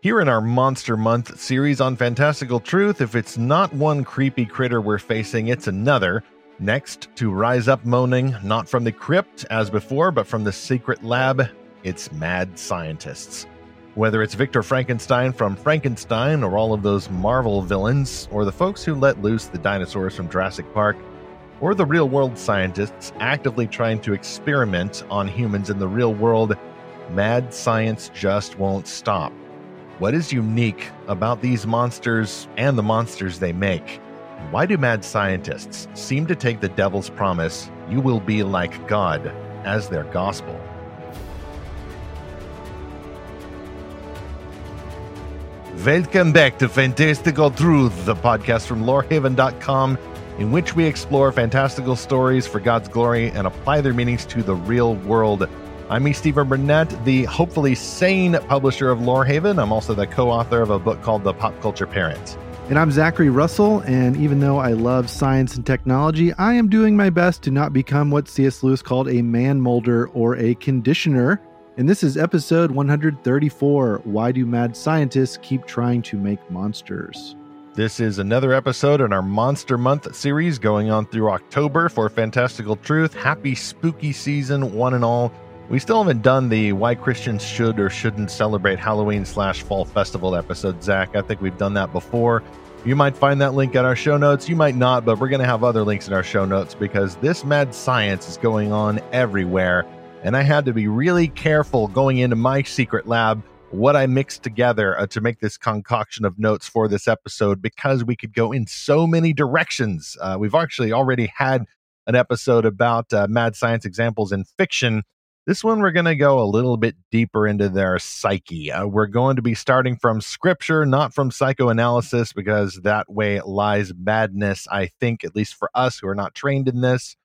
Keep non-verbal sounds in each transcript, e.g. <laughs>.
Here in our Monster Month series on Fantastical Truth, if it's not one creepy critter we're facing, it's another. Next, to rise up moaning, not from the crypt as before, but from the secret lab, it's mad scientists. Whether it's Victor Frankenstein from Frankenstein, or all of those Marvel villains, or the folks who let loose the dinosaurs from Jurassic Park, or the real world scientists actively trying to experiment on humans in the real world, mad science just won't stop. What is unique about these monsters and the monsters they make? Why do mad scientists seem to take the devil's promise, you will be like God, as their gospel? Welcome back to Fantastical Truth, the podcast from lorehaven.com, in which we explore fantastical stories for God's glory and apply their meanings to the real world. I'm me, Stephen Burnett, the hopefully sane publisher of Lorehaven. I'm also the co author of a book called The Pop Culture Parent. And I'm Zachary Russell, and even though I love science and technology, I am doing my best to not become what C.S. Lewis called a man molder or a conditioner. And this is episode 134 Why Do Mad Scientists Keep Trying to Make Monsters? This is another episode in our Monster Month series going on through October for Fantastical Truth. Happy spooky season, one and all. We still haven't done the why Christians should or shouldn't celebrate Halloween slash fall festival episode, Zach. I think we've done that before. You might find that link at our show notes. You might not, but we're going to have other links in our show notes because this mad science is going on everywhere. And I had to be really careful going into my secret lab what I mixed together uh, to make this concoction of notes for this episode because we could go in so many directions. Uh, we've actually already had an episode about uh, mad science examples in fiction this one, we're going to go a little bit deeper into their psyche. Uh, we're going to be starting from scripture, not from psychoanalysis, because that way lies madness, I think, at least for us who are not trained in this.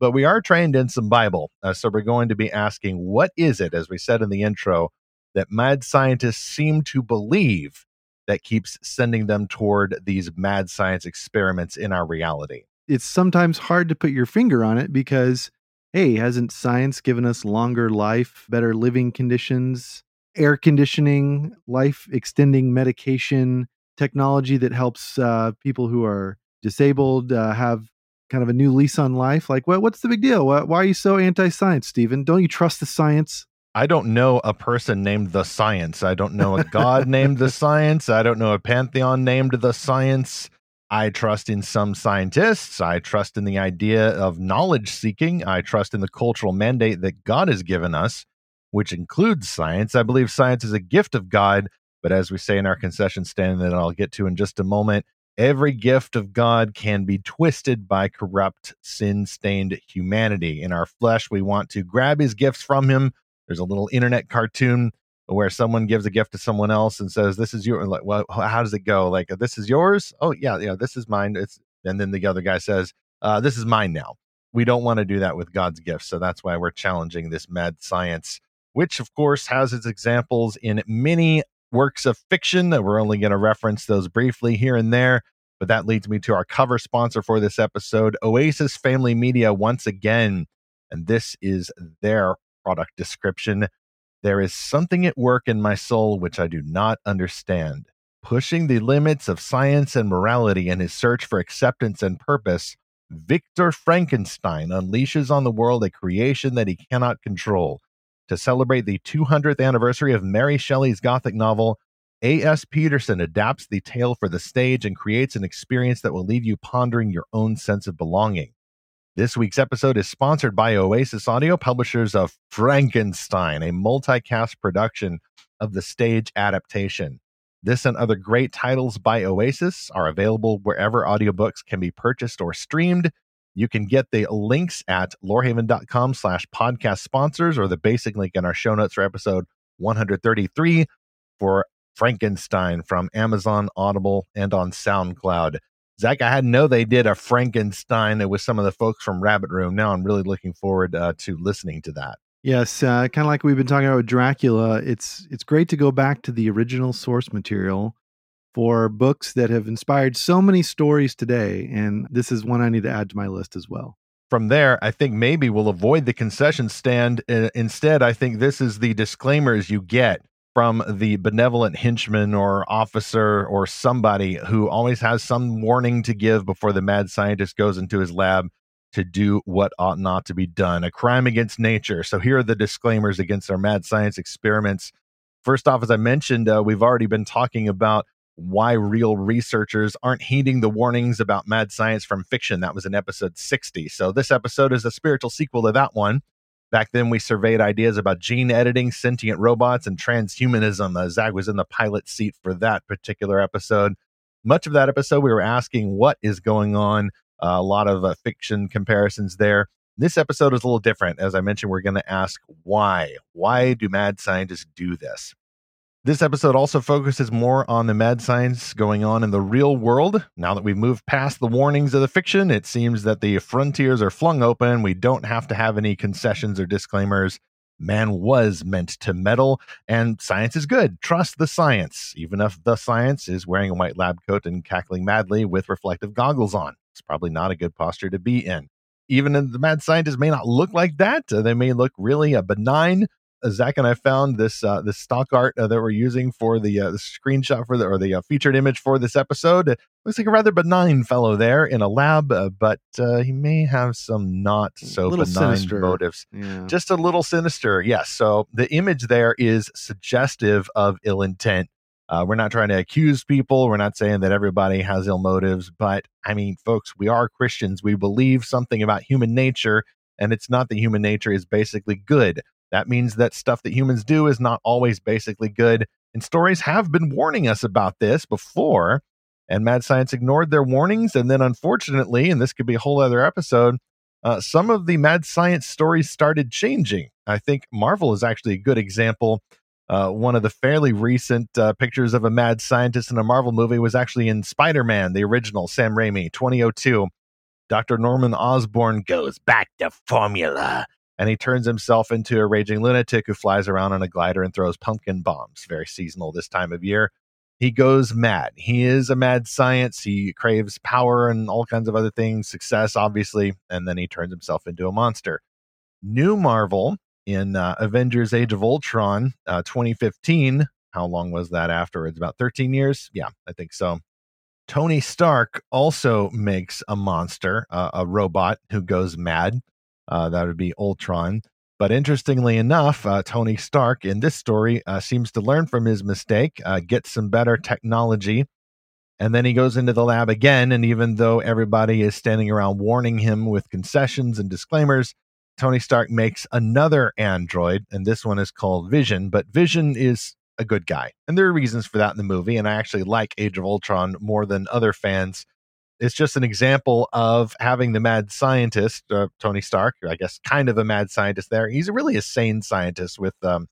But we are trained in some Bible. Uh, so we're going to be asking, what is it, as we said in the intro, that mad scientists seem to believe that keeps sending them toward these mad science experiments in our reality? It's sometimes hard to put your finger on it because hey, hasn't science given us longer life, better living conditions, air conditioning, life extending medication, technology that helps uh, people who are disabled uh, have kind of a new lease on life? Like, what, what's the big deal? Why, why are you so anti science, Stephen? Don't you trust the science? I don't know a person named the science. I don't know a god named the <laughs> science. I don't know a pantheon named the science. I trust in some scientists. I trust in the idea of knowledge seeking. I trust in the cultural mandate that God has given us, which includes science. I believe science is a gift of God. But as we say in our concession stand that I'll get to in just a moment, every gift of God can be twisted by corrupt, sin stained humanity. In our flesh, we want to grab his gifts from him. There's a little internet cartoon where someone gives a gift to someone else and says, "This is your." Like, well, how does it go? Like, this is yours. Oh yeah, yeah, this is mine. It's and then the other guy says, uh, "This is mine now." We don't want to do that with God's gifts, so that's why we're challenging this mad science, which of course has its examples in many works of fiction. That we're only going to reference those briefly here and there. But that leads me to our cover sponsor for this episode, Oasis Family Media, once again. And this is their product description. There is something at work in my soul which I do not understand. Pushing the limits of science and morality in his search for acceptance and purpose, Victor Frankenstein unleashes on the world a creation that he cannot control. To celebrate the 200th anniversary of Mary Shelley's Gothic novel, A.S. Peterson adapts the tale for the stage and creates an experience that will leave you pondering your own sense of belonging. This week's episode is sponsored by Oasis Audio, publishers of Frankenstein, a multicast production of the stage adaptation. This and other great titles by Oasis are available wherever audiobooks can be purchased or streamed. You can get the links at lorehaven.com slash podcast sponsors or the basic link in our show notes for episode 133 for Frankenstein from Amazon, Audible, and on SoundCloud. Zach, I hadn't know they did a Frankenstein with some of the folks from Rabbit Room. Now I'm really looking forward uh, to listening to that. Yes, uh, kind of like we've been talking about with Dracula. It's it's great to go back to the original source material for books that have inspired so many stories today, and this is one I need to add to my list as well. From there, I think maybe we'll avoid the concession stand. Uh, instead, I think this is the disclaimers you get from the benevolent henchman or officer or somebody who always has some warning to give before the mad scientist goes into his lab to do what ought not to be done, a crime against nature. So here are the disclaimers against our mad science experiments. First off, as I mentioned, uh, we've already been talking about why real researchers aren't heeding the warnings about mad science from fiction. That was in episode 60. So this episode is a spiritual sequel to that one. Back then, we surveyed ideas about gene editing, sentient robots, and transhumanism. Uh, Zach was in the pilot seat for that particular episode. Much of that episode, we were asking what is going on uh, a lot of uh, fiction comparisons there. This episode is a little different. As I mentioned, we're going to ask why. Why do mad scientists do this? This episode also focuses more on the mad science going on in the real world. Now that we've moved past the warnings of the fiction, it seems that the frontiers are flung open. We don't have to have any concessions or disclaimers. Man was meant to meddle, and science is good. Trust the science, even if the science is wearing a white lab coat and cackling madly with reflective goggles on. It's probably not a good posture to be in. Even the mad scientists may not look like that. They may look really uh, benign. Uh, Zach and I found this uh, this stock art uh, that we're using for the, uh, the screenshot for the or the featured image for this episode. It looks like a rather benign fellow there in a lab, but he may have some not so benign sinister. motives. Yeah. Just a little sinister, yes. So the image there is suggestive of ill intent uh, we're not trying to accuse people. We're not saying that everybody has ill motives. But I mean, folks, we are Christians. We believe something about human nature, and it's not that human nature is basically good. That means that stuff that humans do is not always basically good. And stories have been warning us about this before. And Mad Science ignored their warnings. And then, unfortunately, and this could be a whole other episode, uh, some of the Mad Science stories started changing. I think Marvel is actually a good example uh, one of the fairly recent uh, pictures of a mad scientist in a Marvel movie was actually in Spider Man, the original, Sam Raimi, 2002. Dr. Norman Osborn goes back to formula and he turns himself into a raging lunatic who flies around on a glider and throws pumpkin bombs. Very seasonal this time of year. He goes mad. He is a mad science. He craves power and all kinds of other things, success, obviously, and then he turns himself into a monster. New Marvel in uh, Avengers Age of Ultron uh, 2015. How long was that afterwards? About 13 years? Yeah, I think so. Tony Stark also makes a monster, uh, a robot who goes mad. Uh, that would be Ultron. But interestingly enough, uh, Tony Stark in this story uh, seems to learn from his mistake, get some better technology, and then he goes into the lab again. And even though everybody is standing around warning him with concessions and disclaimers, Tony Stark makes another android, and this one is called Vision. But Vision is a good guy, and there are reasons for that in the movie. And I actually like Age of Ultron more than other fans. It's just an example of having the mad scientist, uh, Tony Stark, I guess, kind of a mad scientist. There, he's really a sane scientist with um,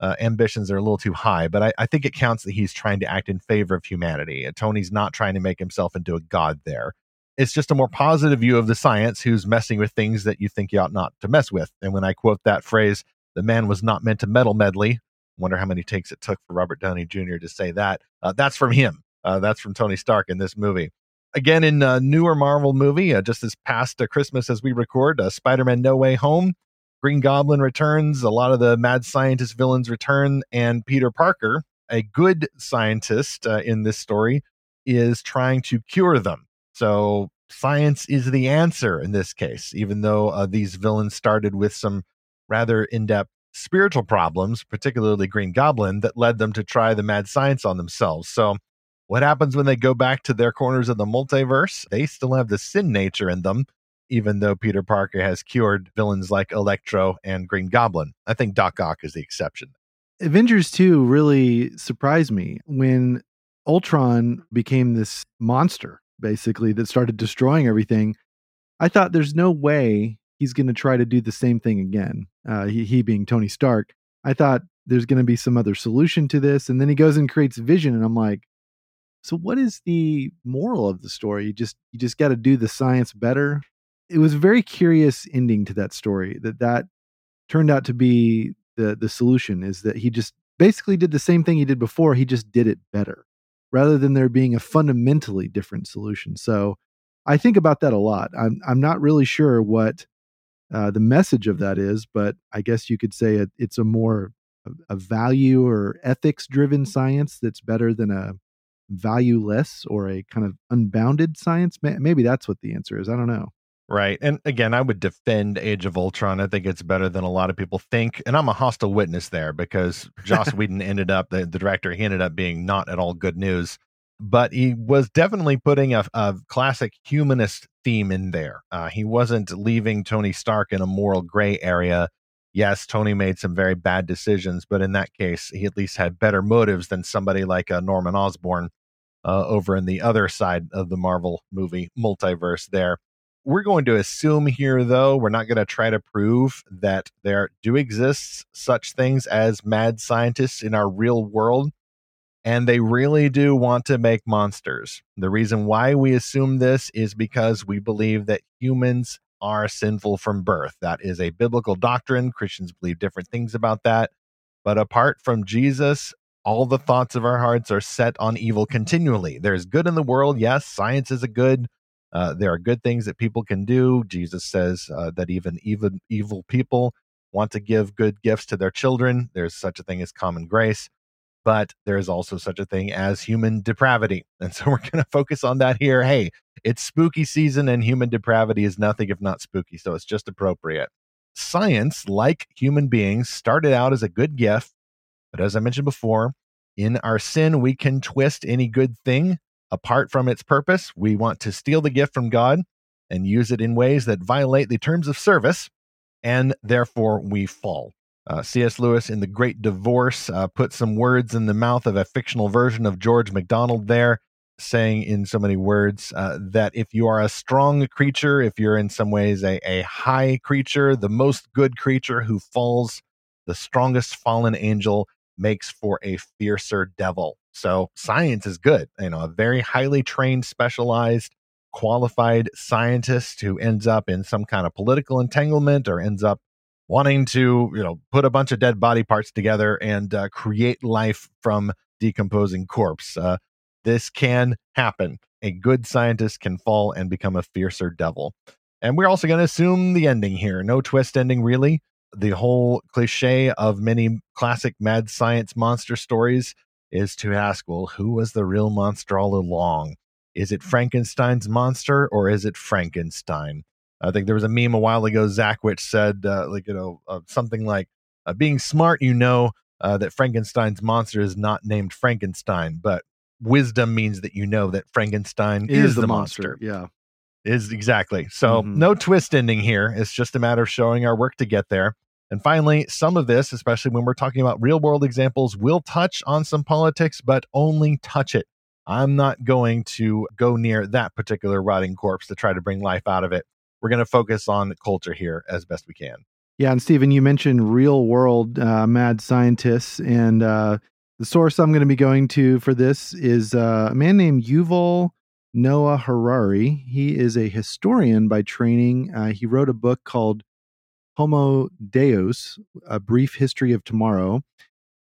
uh, ambitions that are a little too high, but I, I, think it counts that he's trying to act in favor of humanity. Tony's not trying to make himself into a god there it's just a more positive view of the science who's messing with things that you think you ought not to mess with. And when I quote that phrase, the man was not meant to meddle medley. Wonder how many takes it took for Robert Downey Jr. to say that. Uh, that's from him. Uh, that's from Tony Stark in this movie. Again, in a newer Marvel movie, uh, just this past uh, Christmas as we record, uh, Spider Man No Way Home, Green Goblin returns, a lot of the mad scientist villains return, and Peter Parker, a good scientist uh, in this story, is trying to cure them. So science is the answer in this case, even though uh, these villains started with some rather in depth spiritual problems, particularly Green Goblin, that led them to try the mad science on themselves. So, what happens when they go back to their corners of the multiverse? They still have the sin nature in them, even though Peter Parker has cured villains like Electro and Green Goblin. I think Doc Ock is the exception. Avengers 2 really surprised me when Ultron became this monster basically that started destroying everything. I thought there's no way he's going to try to do the same thing again. Uh, he, he being Tony Stark. I thought there's going to be some other solution to this, and then he goes and creates Vision, and I'm like, so what is the moral of the story? You just you just got to do the science better. It was a very curious ending to that story. That that turned out to be the the solution is that he just basically did the same thing he did before. He just did it better rather than there being a fundamentally different solution. So I think about that a lot. I'm I'm not really sure what uh, the message of that is, but I guess you could say it, it's a more a value or ethics driven science that's better than a valueless or a kind of unbounded science? Maybe that's what the answer is. I don't know. Right. And again, I would defend Age of Ultron. I think it's better than a lot of people think. And I'm a hostile witness there because Joss <laughs> Whedon ended up, the, the director, he ended up being not at all good news. But he was definitely putting a, a classic humanist theme in there. Uh, he wasn't leaving Tony Stark in a moral gray area. Yes, Tony made some very bad decisions, but in that case, he at least had better motives than somebody like uh, Norman Osborn uh, over in the other side of the Marvel movie multiverse there. We're going to assume here, though, we're not going to try to prove that there do exist such things as mad scientists in our real world. And they really do want to make monsters. The reason why we assume this is because we believe that humans are sinful from birth. That is a biblical doctrine. Christians believe different things about that. But apart from Jesus, all the thoughts of our hearts are set on evil continually. There's good in the world. Yes, science is a good uh, there are good things that people can do. Jesus says uh, that even even evil people want to give good gifts to their children. There's such a thing as common grace, but there's also such a thing as human depravity. <laughs> And so we're going to focus on that here. Hey, it's spooky season, and human depravity is nothing if not spooky, so it's just appropriate. Science, like human beings, started out as a good gift, but as I mentioned before, in our sin, we can twist any good thing apart from its purpose. We want to steal the gift from God and use it in ways that violate the terms of service, and therefore we fall. Uh, C.S. Lewis in The Great Divorce uh, put some words in the mouth of a fictional version of George MacDonald there, saying in so many words uh, that if you are a strong creature, if you're in some ways a, a high creature, the most good creature who falls, the strongest fallen angel makes for a fiercer devil. So science is good. You know, a very highly trained, specialized, qualified scientist who ends up in some kind of political entanglement or ends up wanting to, you know, put a bunch of dead body parts together and uh, create life from decomposing corpse. Uh, this can happen. A good scientist can fall and become a fiercer devil. And we're also going to assume the ending here. No twist ending, really. The whole cliche of many classic mad science monster stories is to ask, well, who was the real monster all along? Is it Frankenstein's monster or is it Frankenstein? I think there was a meme a while ago. Zach, which said, uh, like, you know, uh, something like, uh, being smart, you know uh, that Frankenstein's monster is not named Frankenstein, but wisdom means that you know that Frankenstein is, is the, the monster. monster. Yeah. Is exactly. So, Mhm. no twist ending here. It's just a matter of showing our work to get there. And finally, some of this, especially when we're talking about real world examples, will touch on some politics, but only touch it. I'm not going to go near that particular rotting corpse to try to bring life out of it. We're going to focus on culture here as best we can. Yeah, and Stephen, you mentioned real world uh, mad scientists, and uh, the source I'm going to be going to for this is uh, a man named Yuval Noah Harari. He is a historian by training. Uh, he wrote a book called Homo Deus: A Brief History of Tomorrow.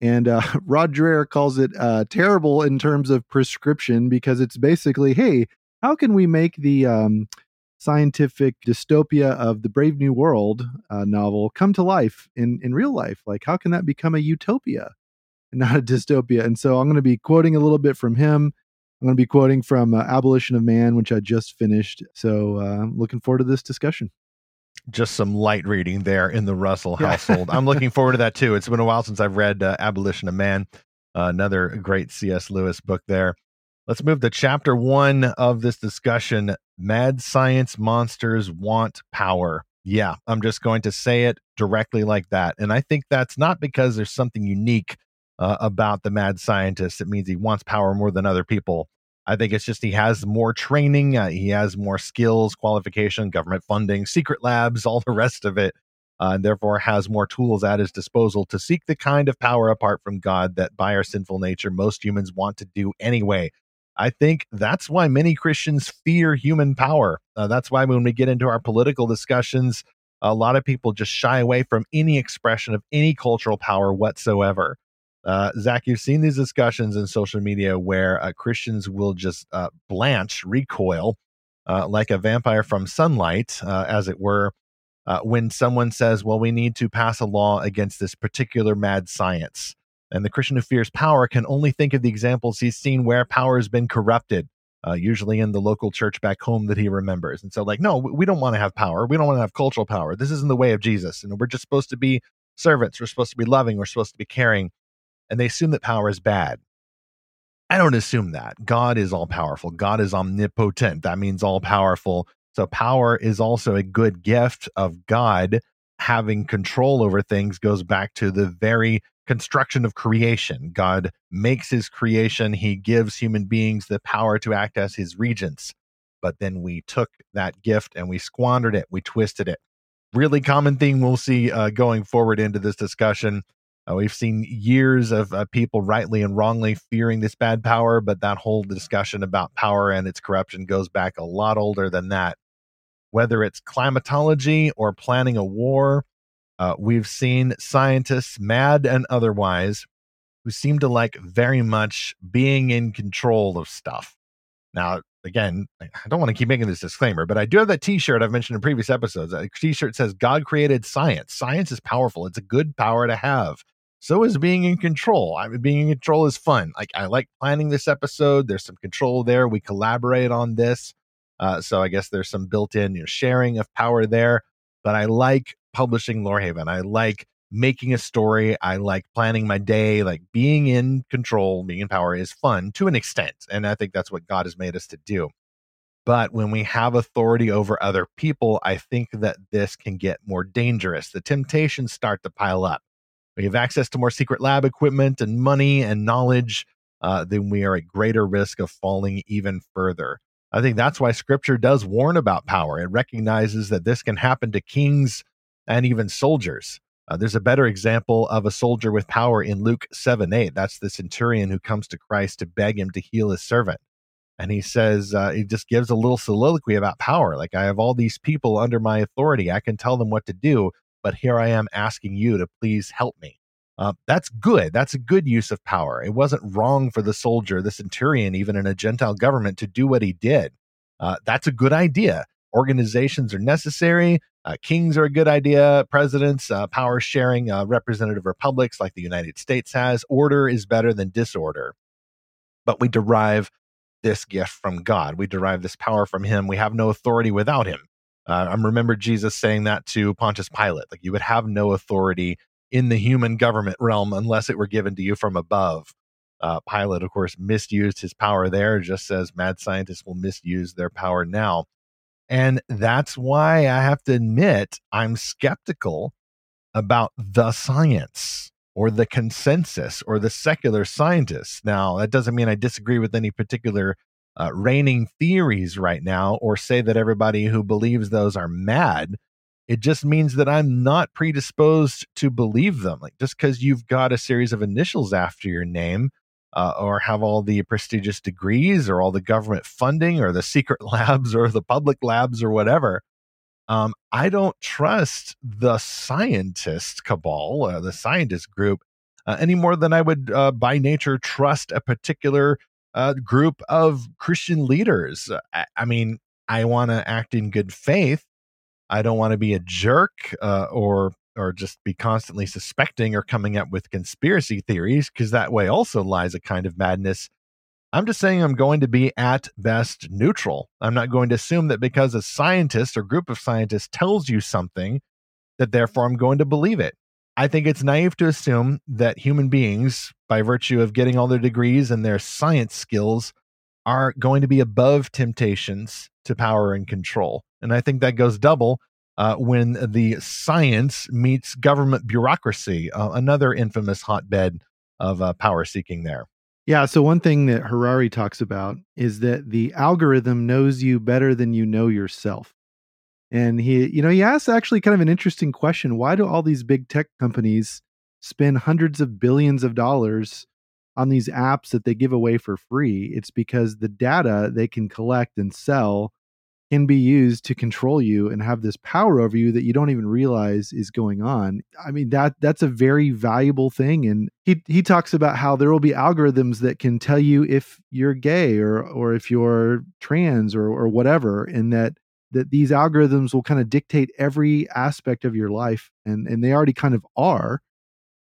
And uh, <laughs> Rod Dreher calls it uh, terrible in terms of prescription because it's basically, hey, how can we make the um, scientific dystopia of the Brave New World uh, novel come to life in in real life? Like, how can that become a utopia and not a dystopia? And so, I'm going to be quoting a little bit from him. I'm going to be quoting from uh, Abolition of Man, which I just finished. So, uh, I'm looking forward to this discussion. Just some light reading there in the Russell household. I'm looking <laughs> forward to that too. It's been a while since I've read uh, Abolition of Man, another great C.S. Lewis book there. Let's move to chapter one of this discussion. Mad science monsters want power. Yeah, I'm just going to say it directly like that. And I think that's not because there's something unique uh, about the mad scientist. It means he wants power more than other people. I think it's just he has more training, uh, he has more skills, qualification, government funding, secret labs, <laughs> all the rest of it, uh, and therefore has more tools at his disposal to seek the kind of power apart from God that by our sinful nature most humans want to do anyway. I think that's why many Christians fear human power. Uh, that's why when we get into our political discussions, a lot of people just shy away from any expression of any cultural power whatsoever. Uh, Zach, you've seen these discussions in social media where uh, Christians will just uh, blanch, recoil, uh, like a vampire from sunlight, uh, as it were, uh, when someone says, well, we need to pass a law against this particular mad science. And the Christian who fears power can only think of the examples he's seen where power has been corrupted, usually in the local church back home that he remembers. And so, like, no, we don't want to have power. We don't want to have cultural power. This isn't the way of Jesus. And we're just supposed to be servants. We're supposed to be loving. We're supposed to be caring. And they assume that power is bad. I don't assume that. God is all powerful. God is omnipotent. That means all powerful. So power is also a good gift of God. Having control over things goes back to the very construction of creation. God makes his creation, he gives human beings the power to act as his regents. But then we took that gift and we squandered it, we twisted it. Really common thing we'll see uh, going forward into this discussion. Uh, we've seen years of uh, people rightly and wrongly fearing this bad power, but that whole discussion about power and its corruption goes back a lot older than that whether it's climatology or planning a war. Uh, we've seen scientists, mad and otherwise, who seem to like very much being in control of stuff. Now, again, I don't want to keep making this disclaimer, but I do have that t shirt I've mentioned in previous episodes. A t shirt says, God created science. Science is powerful, it's a good power to have. So is being in control. I mean, being in control is fun. Like, I like planning this episode. There's some control there. We collaborate on this. Uh, so I guess there's some built-in you know, sharing of power there. But I like publishing Lorehaven. I like making a story. I like planning my day. Like being in control, being in power is fun to an extent, and I think that's what God has made us to do. But when we have authority over other people, I think that this can get more dangerous. The temptations start to pile up. We have access to more secret lab equipment and money and knowledge, uh, then we are at greater risk of falling even further. I think that's why scripture does warn about power. It recognizes that this can happen to kings and even soldiers. Uh, there's a better example of a soldier with power in Luke 7 8. That's the centurion who comes to Christ to beg him to heal his servant. And he says, uh, he just gives a little soliloquy about power. Like, I have all these people under my authority. I can tell them what to do, but here I am asking you to please help me. Uh, that's good. That's a good use of power. It wasn't wrong for the soldier, the centurion, even in a Gentile government, to do what he did. Uh, that's a good idea. Organizations are necessary. Uh, kings are a good idea. Presidents, uh, power sharing, uh, representative republics like the United States has. Order is better than disorder. But we derive this gift from God. We derive this power from Him. We have no authority without Him. Uh, I remember Jesus saying that to Pontius Pilate, like you would have no authority in the human government realm unless it were given to you from above. Uh, Pilate, of course, misused his power there, just as mad scientists will misuse their power now. And that's why I have to admit I'm skeptical about the science or the consensus or the secular scientists. Now, that doesn't mean I disagree with any particular uh, reigning theories right now or say that everybody who believes those are mad. It just means that I'm not predisposed to believe them. Like just because you've got a series of initials after your name, uh, or have all the prestigious degrees, or all the government funding, or the secret <laughs> labs, or the public labs, or whatever. Um, I don't trust the scientist cabal, uh, the scientist group, uh, any more than I would, uh, by nature, trust a particular uh, group of Christian leaders. I, I mean, I want to act in good faith, I don't want to be a jerk uh, or or just be constantly suspecting or coming up with conspiracy theories because that way also lies a kind of madness. I'm just saying I'm going to be at best neutral. I'm not going to assume that because a scientist or group of scientists tells you something that therefore I'm going to believe it. I think it's naive to assume that human beings, by virtue of getting all their degrees and their science skills, are going to be above temptations to power and control. And I think that goes double uh, when the science meets government bureaucracy, uh, another infamous hotbed of uh, power seeking there. Yeah. So, one thing that Harari talks about is that the algorithm knows you better than you know yourself. And he, you know, he asks actually kind of an interesting question. Why do all these big tech companies spend hundreds of billions of dollars on these apps that they give away for free? It's because the data they can collect and sell can be used to control you and have this power over you that you don't even realize is going on. I mean that that's a very valuable thing and he he talks about how there will be algorithms that can tell you if you're gay or or if you're trans or or whatever and that that these algorithms will kind of dictate every aspect of your life, and, and they already kind of are.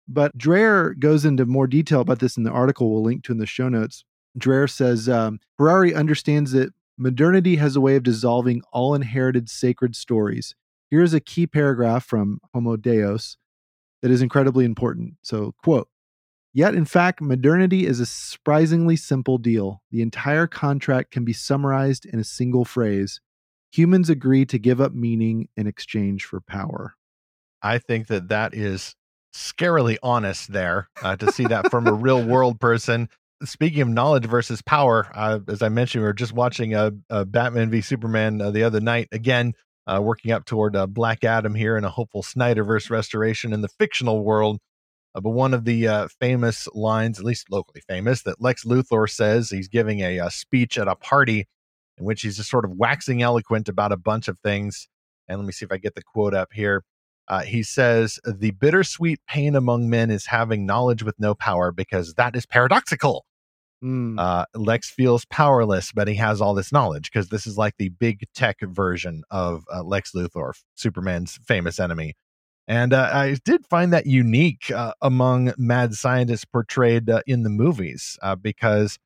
But Dreher goes into more detail about this in the article we'll link to in the show notes. Dreher says um, Harari understands that modernity has a way of dissolving all inherited sacred stories. Here's a key paragraph from Homo Deus that is incredibly important. So, quote, Yet, in fact, modernity is a surprisingly simple deal. The entire contract can be summarized in a single phrase humans agree to give up meaning in exchange for power. I think that that is scarily honest there uh, to see that from a real world person. Speaking of knowledge versus power, uh, as I mentioned, we were just watching a, a Batman v Superman uh, the other night. Again, uh, working up toward uh, Black Adam here and a hopeful Snyderverse restoration in the fictional world. Uh, but one of the famous lines, at least locally famous, that Lex Luthor says he's giving a, a, speech at a party in which he's just sort of waxing eloquent about a bunch of things. And let me see if I get the quote up here. Uh, he says, The bittersweet pain among men is having knowledge with no power because that is paradoxical. Mm. Uh, Lex feels powerless, but he has all this knowledge because this is like the big tech version of uh, Lex Luthor, Superman's famous enemy. And uh, I did find that unique uh, among mad scientists portrayed uh, in the movies uh, because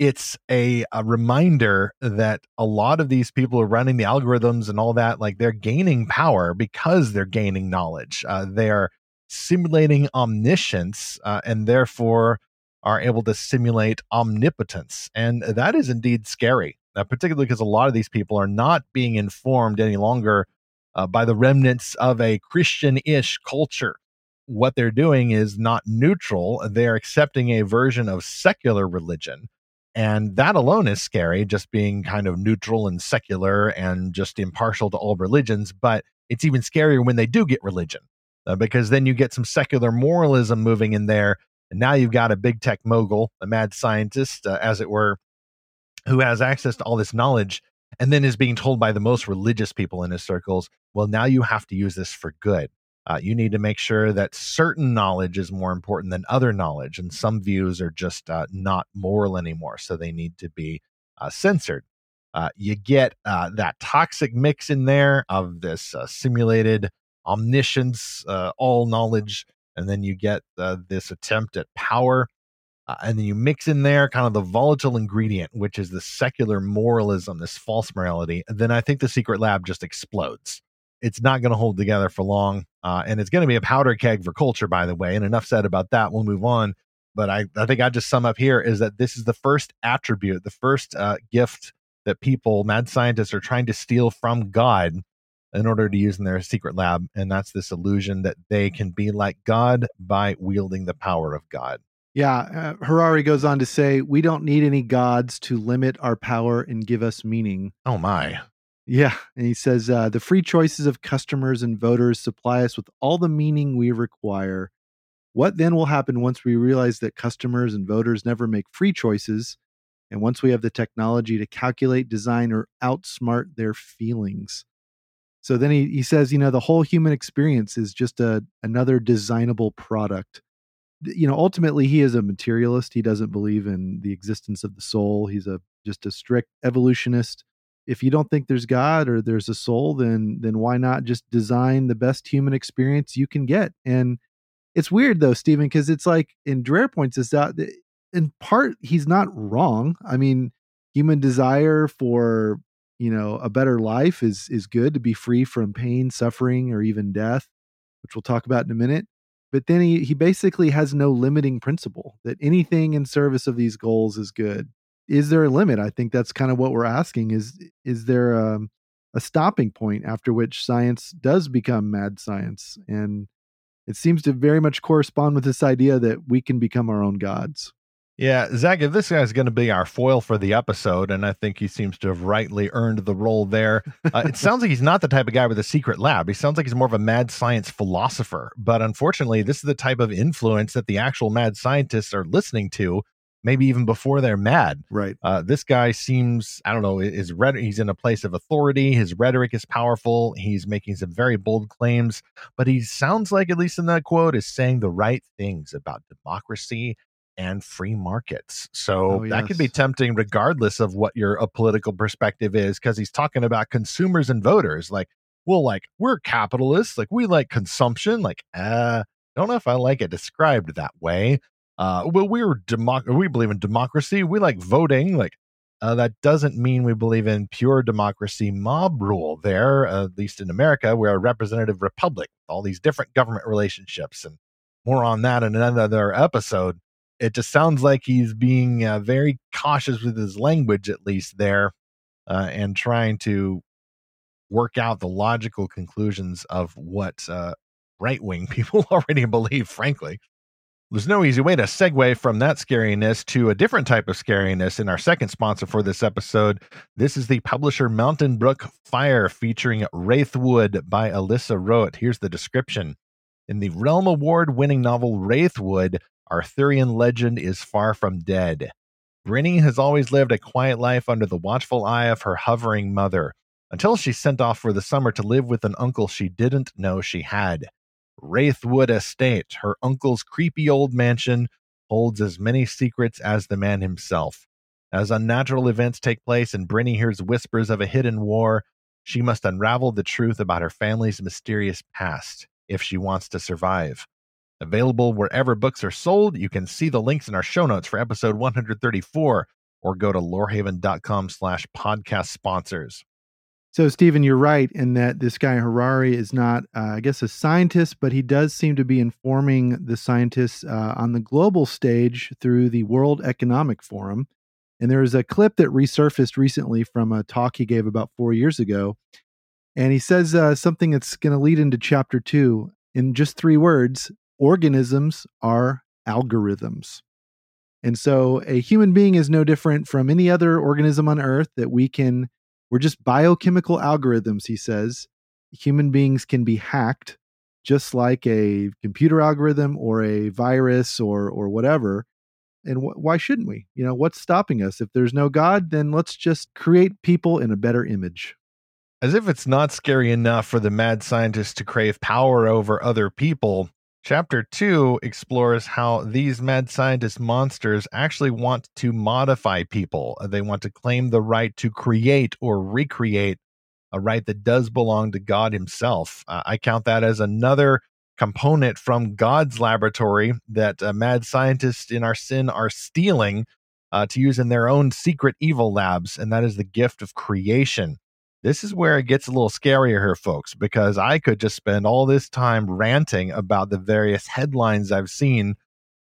it's a, a, reminder that a lot of these people are running the algorithms and all that, like they're gaining power because they're gaining knowledge. Uh, they are simulating omniscience uh, and therefore are able to simulate omnipotence. And that is indeed scary, particularly because a lot of these people are not being informed any longer uh, by the remnants of a Christian ish culture. What they're doing is not neutral, they're accepting a version of secular religion. And that alone is scary, just being kind of neutral and secular and just impartial to all religions. But it's even scarier when they do get religion, uh, because then you get some secular moralism moving in there. And now you've got a big tech mogul, a mad scientist, uh, as it were, who has access to all this knowledge and then is being told by the most religious people in his circles, well, now you have to use this for good. Uh, you need to make sure that certain knowledge is more important than other knowledge, and some views are just uh, not moral anymore, so they need to be uh, censored. Uh, you get uh, that toxic mix in there of this uh, simulated omniscience, all knowledge, and then you get this attempt at power and then you mix in there kind of the volatile ingredient, which is the secular moralism, this false morality. And then I think the secret lab just explodes. It's not going to hold together for long. Uh, and it's going to be a powder keg for culture, by the way. And enough said about that. We'll move on. But I, I think I just sum up here is that this is the first attribute, the first uh, gift that people, mad scientists, are trying to steal from God in order to use in their secret lab. And that's this illusion that they can be like God by wielding the power of God. Yeah, uh, Harari goes on to say, "We don't need any gods to limit our power and give us meaning." Oh my. Yeah, and he says uh, the free choices of customers and voters supply us with all the meaning we require. What then will happen once we realize that customers and voters never make free choices, and once we have the technology to calculate, design, or outsmart their feelings? So then he, he says, you know, the whole human experience is just a another designable product you know ultimately he is a materialist he doesn't believe in the existence of the soul he's a just a strict evolutionist if you don't think there's god or there's a soul then then why not just design the best human experience you can get? And it's weird though stephen because it's like in Dreher points this out eh, in part he's not wrong. I mean human desire for you know a better life is is good to be free from pain suffering or even death which we'll talk about in a minute. But then he, he basically has no limiting principle that anything in service of these goals is good is there a limit i think that's kind of what we're asking is is there a, um, a stopping point after which science does become mad science and it seems to very much correspond with this idea that we can become our own gods yeah, Zach, if this guy's going to be our foil for the episode, and I think he seems to have rightly earned the role there, uh, it <laughs> sounds like he's not the type of guy with a secret lab. He sounds like he's more of a mad science philosopher. But unfortunately, this is the type of influence that the actual mad scientists are listening to, maybe even before they're mad. Right. Uh, this guy seems, I don't know, rhetoric, he's in a place of authority. His rhetoric is powerful. He's making some very bold claims, but he sounds like, at least in that quote, is saying the right things about democracy and free markets. So Oh, that could be tempting regardless of what your uh, political perspective is, because he's talking about consumers and voters. Like, well, like we're capitalists, like we like consumption. Like, uh, don't know if I like it described that way. Uh, well, we're democ- we believe in democracy. We like voting. Like, uh, that doesn't mean we believe in pure democracy mob rule there, at least in America. We're a representative republic, all these different government relationships, and more on that in another episode. It just sounds like he's being uh, very cautious with his language, at least there, uh, and trying to work out the logical conclusions of what uh, right wing <laughs> people already believe, frankly. There's no easy way to segue from that scariness to a different type of scariness in our second sponsor for this episode. This is the publisher Mountain Brook Fire featuring Wraithwood by Alyssa Roat. Here's the description. In the Realm Award winning novel Wraithwood, Arthurian legend is far from dead. Brinny has always lived a quiet life under the watchful eye of her hovering mother, until she sent off for the summer to live with an uncle she didn't know she had. Wraithwood Estate, her uncle's creepy old mansion, holds as many secrets as the man himself. As unnatural events take place and Brinny hears whispers of a hidden war, she must unravel the truth about her family's mysterious past if she wants to survive. Available wherever books are sold. You can see the links in our show notes for episode 134 or go to lorehaven.com slash podcast sponsors. So, Stephen, you're right in that this guy Harari is not, uh, I guess, a scientist, but he does seem to be informing the scientists uh, on the global stage through the World Economic Forum. And there is a clip that resurfaced recently from a talk he gave about four years ago. And he says uh, something that's going to lead into chapter two in just three words organisms are algorithms. And so a human being is no different from any other organism on earth that we can we're just biochemical algorithms, he says. Human beings can be hacked just like a computer algorithm or a virus or or whatever. And wh- why shouldn't we? You know, what's stopping us? If there's no God, then let's just create people in a better image. As if it's not scary enough for the mad scientist to crave power over other people, chapter 2 explores how these mad scientist monsters actually want to modify people. They want to claim the right to create or recreate a right that does belong to God Himself. Uh, I count that as another component from God's laboratory that uh, mad scientists in our sin are stealing uh, to use in their own secret evil labs, and that is the gift of creation. This is where it gets a little scarier here, folks, because I could just spend all this time ranting about the various headlines I've seen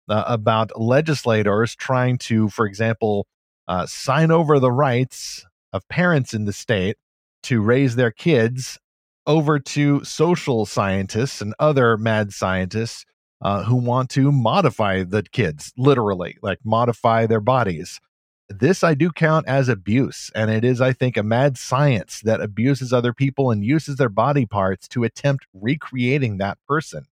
uh, about legislators trying to, for example, uh, sign over the rights of parents in the state to raise their kids over to social scientists and other mad scientists uh, who want to modify the kids, literally, like modify their bodies. This I do count as abuse, and it is, I think, a mad science that abuses other people and uses their body parts to attempt recreating that person.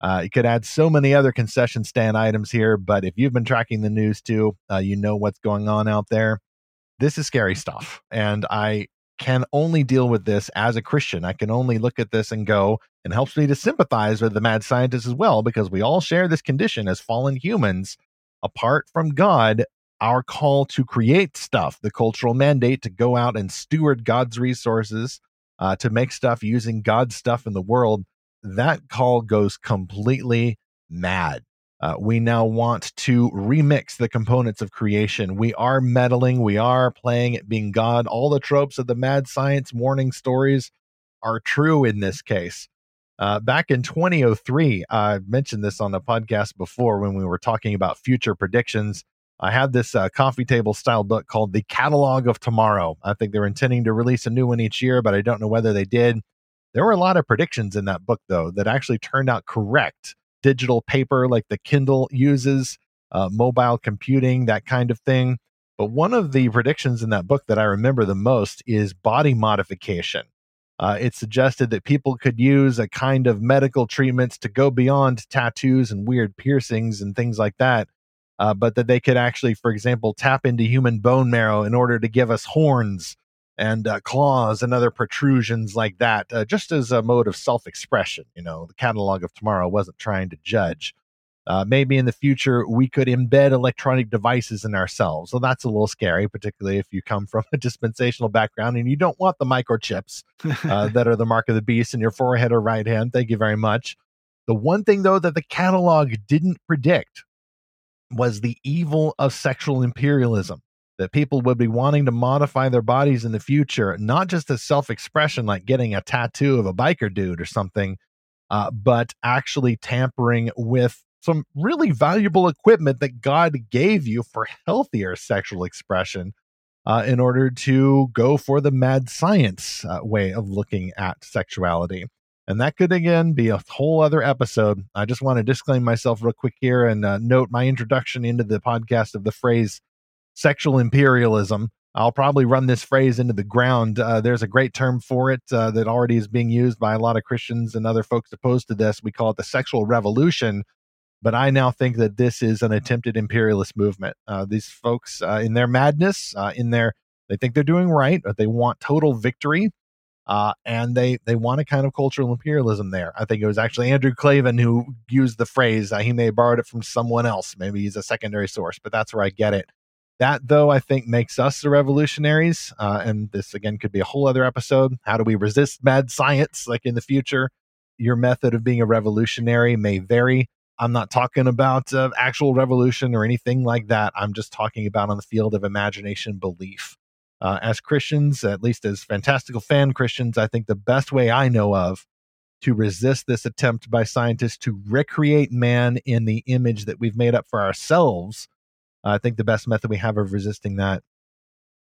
Uh, you could add so many other concession stand items here, but if you've been tracking the news too, uh, you know what's going on out there. This is scary stuff, and I can only deal with this as a Christian. I can only look at this and go, and helps me to sympathize with the mad scientists as well, because we all share this condition as fallen humans. Apart from God, our call to create stuff, the cultural mandate to go out and steward God's resources, uh, to make stuff using God's stuff in the world, that call goes completely mad. Uh, we now want to remix the components of creation. We are meddling. We are playing at being God. All the tropes of the mad science morning stories are true in this case. Uh, back in 2003, I mentioned this on the podcast before when we were talking about future predictions. I had this uh, coffee table style book called The Catalog of Tomorrow. I think they're intending to release a new one each year, but I don't know whether they did. There were a lot of predictions in that book, though, that actually turned out correct. Digital paper, like the Kindle uses, uh, mobile computing, that kind of thing. But one of the predictions in that book that I remember the most is body modification. Uh, it suggested that people could use a kind of medical treatments to go beyond tattoos and weird piercings and things like that uh, but that they could actually, for example, tap into human bone marrow in order to give us horns and uh, claws and other protrusions like that, uh, just as a mode of self expression. You know, the catalog of tomorrow wasn't trying to judge. Uh, maybe in the future we could embed electronic devices in ourselves. So that's a little scary, particularly if you come <laughs> from a dispensational background and you don't want the microchips uh, <laughs> that are the mark of the beast in your forehead or right hand. Thank you very much. The one thing, though, that the catalog didn't predict was the evil of sexual imperialism. That people would be wanting to modify their bodies in the future, not just as self expression, like getting a tattoo of a biker dude or something, uh, but actually tampering with some really valuable equipment that God gave you for healthier sexual expression uh, in order to go for the mad science uh, way of looking at sexuality. And that could again be a whole other episode. I just want to disclaim myself real quick here and uh, note my introduction into the podcast of the phrase sexual imperialism. I'll probably run this phrase into the ground. Uh, there's a great term for it uh, that already is being used by a lot of Christians and other folks opposed to this. We call it the sexual revolution. But I now think that this is an attempted imperialist movement. Uh, these folks, uh, in their madness, uh, in their they think they're doing right, but they want total victory uh, and they they want a kind of cultural imperialism there. I think it was actually Andrew Klavan who used the phrase. Uh, he may have borrowed it from someone else. Maybe he's a secondary source, but that's where I get it. That though I think makes us the revolutionaries. Uh, and this again could be a whole other episode. How do we resist mad science? Like in the future, your method of being a revolutionary may vary. I'm not talking about uh, actual revolution or anything like that. I'm just talking about on the field of imagination belief uh, as Christians, at least as fantastical fan Christians, I think the best way I know of to resist this attempt by scientists to recreate man in the image that we've made up for ourselves, I think the best method we have of resisting that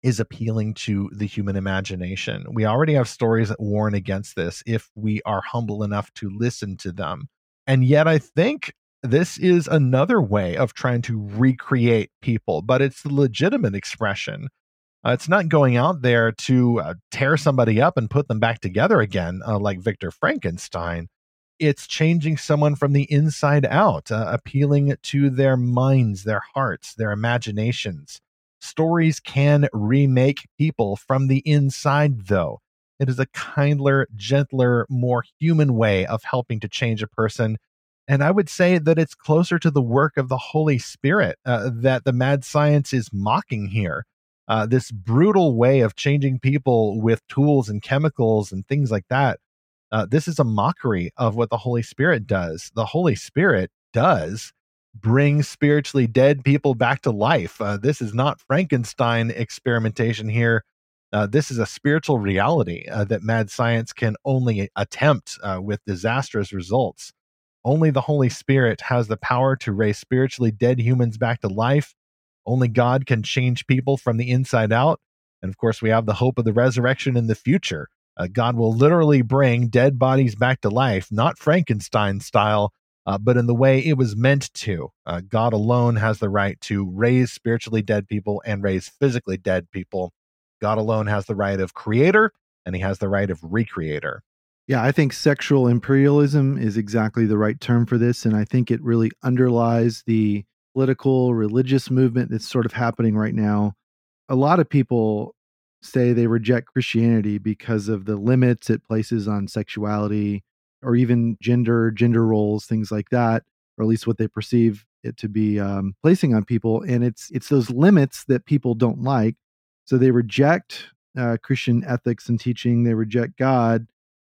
is appealing to the human imagination. We already have stories that warn against this if we are humble enough to listen to them. And yet, I think this is another way of trying to recreate people, but it's the legitimate expression uh, it's not going out there to uh, tear somebody up and put them back together again, uh, like Victor Frankenstein. It's changing someone from the inside out, uh, appealing to their minds, their hearts, their imaginations. Stories can remake people from the inside, though. It is a kindler, gentler, more human way of helping to change a person. And I would say that it's closer to the work of the Holy Spirit uh, that the mad science is mocking here uh, this brutal way of changing people with tools and chemicals and things like that. Uh, this is a mockery of what the Holy Spirit does. The Holy Spirit does bring spiritually dead people back to life. Uh, this is not Frankenstein experimentation here. Uh, this is a spiritual reality uh, that mad science can only attempt uh, with disastrous results. Only the Holy Spirit has the power to raise spiritually dead humans back to life only God can change people from the inside out. And of course, we have the hope of the resurrection in the future. Uh, God will literally bring dead bodies back to life, not Frankenstein style, uh, but in the way it was meant to. Uh, God alone has the right to raise spiritually dead people and raise physically dead people. God alone has the right of creator and he has the right of recreator. Yeah, I think sexual imperialism is exactly the right term for this. And I think it really underlies the political, religious movement that's sort of happening right now. A lot of people say they reject Christianity because of the limits it places on sexuality or even gender, gender roles, things like that, or at least what they perceive it to be um, placing on people. And it's it's those limits that people don't like. So they reject uh, Christian ethics and teaching. They reject God,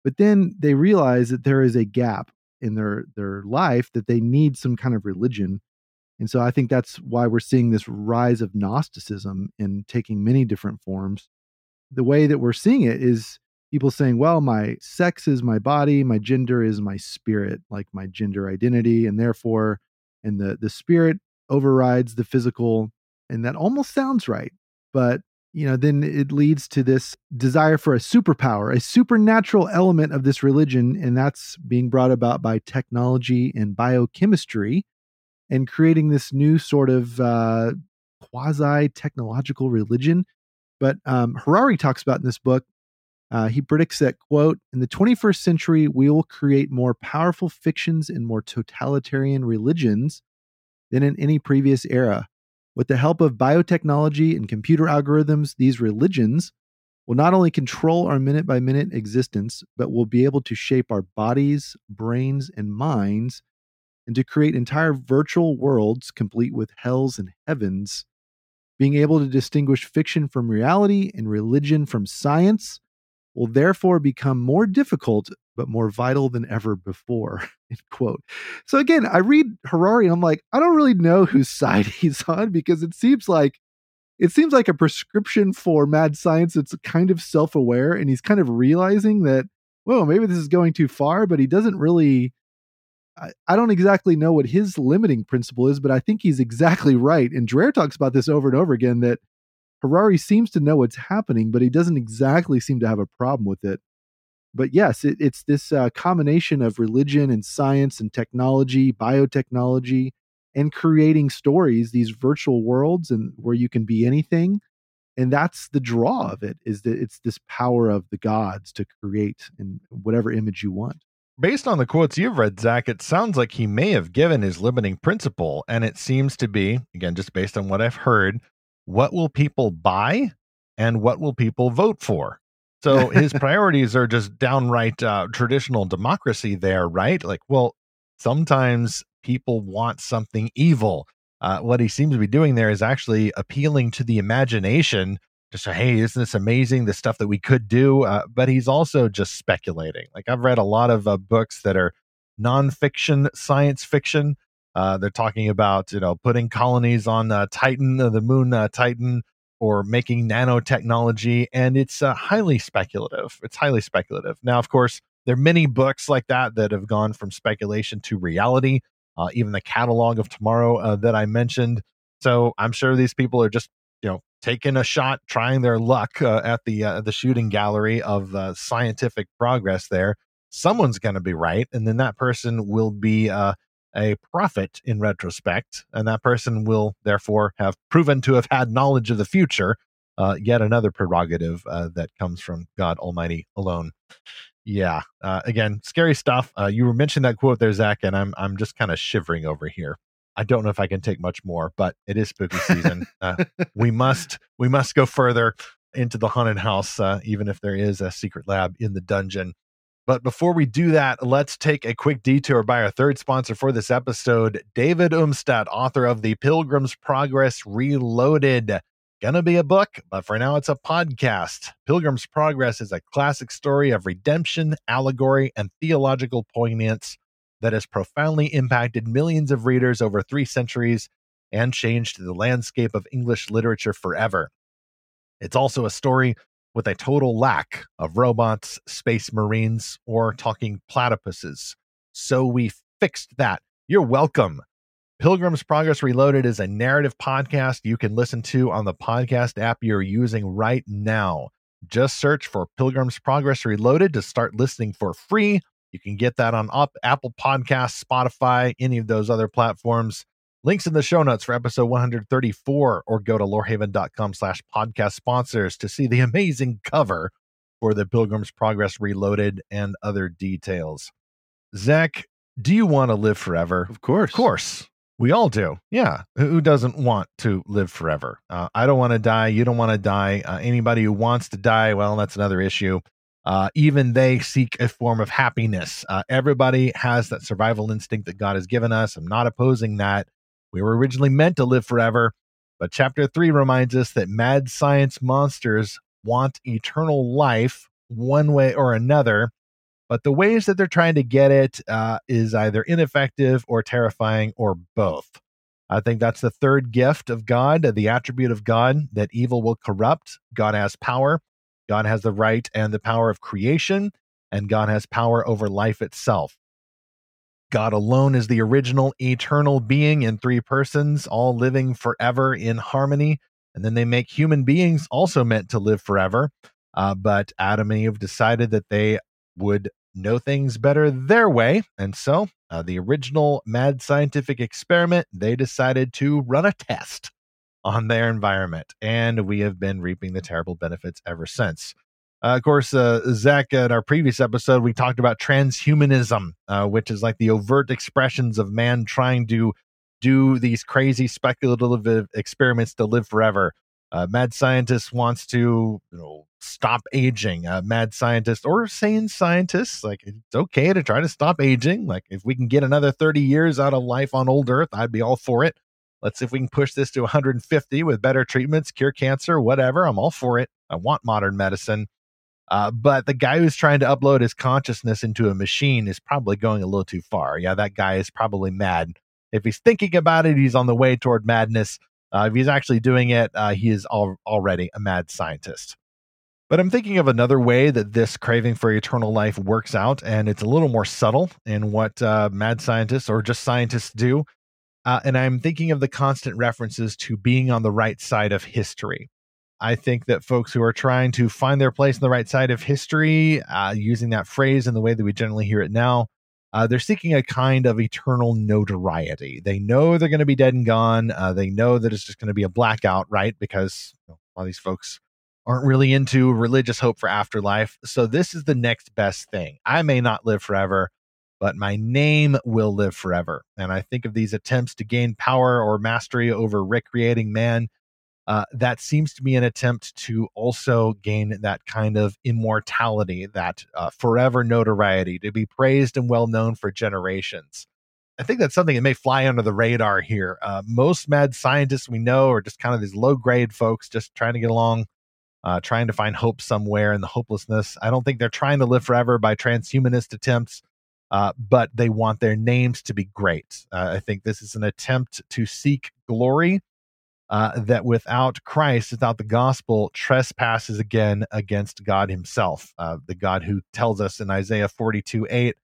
but then they realize that there is a gap in their their life that they need some kind of religion and so I think that's why we're seeing this rise of Gnosticism in taking many different forms. The way that we're seeing it is people saying, well, my sex is my body, my gender is my spirit, like my gender identity, and therefore, and the, the spirit overrides the physical. And that almost sounds right. But you know, then it leads to this desire for a superpower, a supernatural element of this religion, and that's being brought about by technology and biochemistry and creating this new sort of uh, quasi technological religion. But um, Harari talks about in this book, uh, he predicts that, quote, in the 21st century, we will create more powerful fictions and more totalitarian religions than in any previous era. With the help of biotechnology and computer algorithms, these religions will not only control our minute by minute existence, but will be able to shape our bodies, brains, and minds and to create entire virtual worlds complete with hells and heavens. Being able to distinguish fiction from reality and religion from science will therefore become more difficult but more vital than ever before. <laughs> End quote. So again, I read Harari and I'm like, I don't really know whose <laughs> side he's on because it seems like it seems like a prescription for mad science that's kind of self-aware and he's kind of realizing that, well, maybe this is going too far, but he doesn't really I, I don't exactly know what his limiting principle is, but I think he's exactly right. And Dreher talks about this over and over again that Harari seems to know what's happening, but he doesn't exactly seem to have a problem with it but yes, it, it's this uh, combination of religion and science and technology, biotechnology, and creating stories, these virtual worlds, and where you can be anything. And that's the draw of it is that it's this power of the gods to create in whatever image you want. Based on the quotes you've read, Zach, it sounds like he may have given his limiting principle. And it seems to be, again, just based on what I've heard, what will people buy and what will people vote for? So his <laughs> priorities are just downright uh, traditional democracy there, right? Like, well, sometimes people want something evil. Uh, what he seems to be doing there is actually appealing to the imagination say, hey, isn't this amazing? The stuff that we could do. Uh, but he's also just speculating. Like, I've read a lot of uh, books that are nonfiction science fiction. Uh, they're talking about, you know, putting colonies on uh, Titan, the moon Titan, or making nanotechnology, and it's uh, highly speculative. It's highly speculative. Now, of course, there are many books like that that have gone from speculation to reality. Uh, even the catalog of tomorrow uh, that I mentioned. So I'm sure these people are just you know taking a shot, trying their luck uh, at the uh, the shooting gallery of uh, scientific progress. There, someone's going to be right, and then that person will be a prophet in retrospect, and that person will therefore have proven to have had knowledge of the future. Uh, yet another prerogative uh, that comes from God Almighty alone. Yeah, uh, again, scary stuff. Uh, you were mentioning that quote there, Zach, and I'm I'm just kind of shivering over here. I don't know if I can take much more, but it is spooky season. <laughs> Uh, we must we must go further into the haunted house, uh, even if there is a secret lab in the dungeon. But before we do that, let's take a quick detour by our third sponsor for this episode, David Umstattd, author of The Pilgrim's Progress Reloaded. Gonna be a book, but for now it's a podcast. Pilgrim's Progress is a classic story of redemption, allegory, and theological poignance that has profoundly impacted millions of readers over three centuries and changed the landscape of English literature forever. It's also a story with a total lack of robots, space marines, or talking platypuses. So we fixed that. You're welcome. Pilgrim's Progress Reloaded is a narrative podcast you can listen to on the podcast app you're using right now. Just search for Pilgrim's Progress Reloaded to start listening for free. You can get that on Apple Podcasts, Spotify, any of those other platforms. Links in the show notes for episode 134 or go to lorehaven.com slash podcast sponsors to see the amazing cover for the Pilgrim's Progress Reloaded and other details. Zach, do you want to live forever? Of course. Of course. We all do. Yeah. Who doesn't want to live forever? Uh, I don't want to die. You don't want to die. Uh, anybody who wants to die, well, that's another issue. Uh, even they seek a form of happiness. Uh, everybody has that survival instinct that God has given us. I'm not opposing that. We were originally meant to live forever, but chapter three reminds us that mad science monsters want eternal life one way or another. But the ways that they're trying to get it uh, is either ineffective or terrifying or both. I think that's the third gift of God, the attribute of God that evil will corrupt. God has power, God has the right and the power of creation, and God has power over life itself. God alone is the original eternal being in three persons, all living forever in harmony. And then they make human beings also meant to live forever. Uh, but Adam and Eve decided that they would know things better their way. And so, uh, the original mad scientific experiment, they decided to run a test on their environment. And we have been reaping the terrible benefits ever since. Uh, of course, uh, Zach, in our previous episode, we talked about transhumanism, uh, which is like the overt expressions of man trying to do these crazy speculative experiments to live forever. Uh, mad scientist wants to, you know, stop aging. Uh, mad scientist or sane scientists, like it's okay to try to stop aging. Like if we can get another 30 years out of life on old Earth, I'd be all for it. Let's see if we can push this to 150 with better treatments, cure cancer, whatever. I'm all for it. I want modern medicine. Uh, but the guy who's trying to upload his consciousness into a machine is probably going a little too far. Yeah, that guy is probably mad. If he's thinking about it, he's on the way toward madness. Uh, if he's actually doing it, uh, he is al- already a mad scientist. But I'm thinking of another way that this craving for eternal life works out, and it's a little more subtle in what uh, mad scientists or just scientists do. Uh, and I'm thinking of the constant references to being on the right side of history. I think that folks who are trying to find their place on the right side of history, uh, using that phrase in the way that we generally hear it now, uh, they're seeking a kind of eternal notoriety. They know they're going to be dead and gone. Uh, they know that it's just going to be a blackout, right? Because you know, a lot of these folks aren't really into religious hope for afterlife. So this is the next best thing. I may not live forever, but my name will live forever. And I think of these attempts to gain power or mastery over recreating man uh, that seems to be an attempt to also gain that kind of immortality, that uh, forever notoriety, to be praised and well known for generations. I think that's something that may fly under the radar here. Uh, most mad scientists we know are just kind of these low grade folks just trying to get along, uh, trying to find hope somewhere in the hopelessness. I don't think they're trying to live forever by transhumanist attempts. Uh, but they want their names to be great. Uh, I think this is an attempt to seek glory uh, that without Christ, without the gospel, trespasses again against God Himself, uh, the God who tells us in Isaiah 42 8,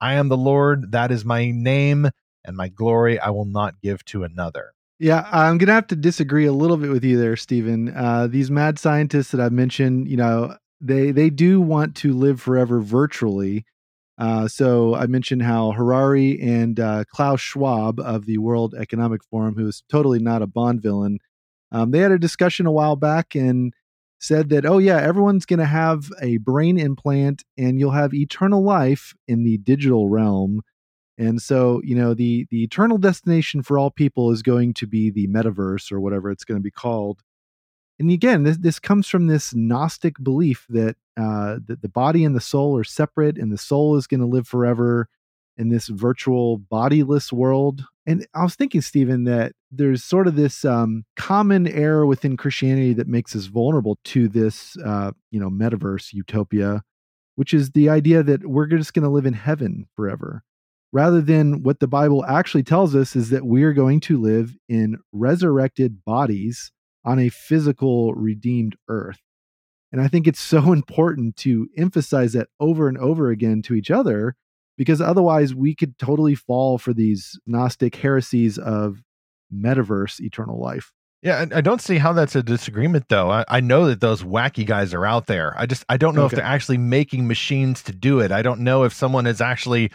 I am the Lord, that is my name, and my glory I will not give to another. Yeah, I'm gonna have to disagree a little bit with you there, Stephen. Uh, these mad scientists that I've mentioned, you know, they they do want to live forever virtually, uh, so I mentioned how Harari and uh, Klaus Schwab of the World Economic Forum, who is totally not a Bond villain, um, they had a discussion a while back and said that, oh, yeah, everyone's going to have a brain implant and you'll have eternal life in the digital realm. And so, you know, the the eternal destination for all people is going to be the metaverse or whatever it's going to be called and again, this, this comes from this Gnostic belief that uh, that the body and the soul are separate, and the soul is going to live forever in this virtual bodiless world. And I was thinking, Stephen, that there's sort of this um, common error within Christianity that makes us vulnerable to this, uh, you know, metaverse utopia, which is the idea that we're just going to live in heaven forever rather than what the Bible actually tells us is that we are going to live in resurrected bodies on a physical redeemed earth. And I think it's so <laughs> important to emphasize that over and over again to each other because otherwise we could totally fall for these Gnostic heresies of metaverse eternal life. Yeah, I don't see how that's a disagreement, though. I, I, know that those wacky guys are out there. I just I don't know okay. if they're actually making machines to do it. I don't know if someone has actually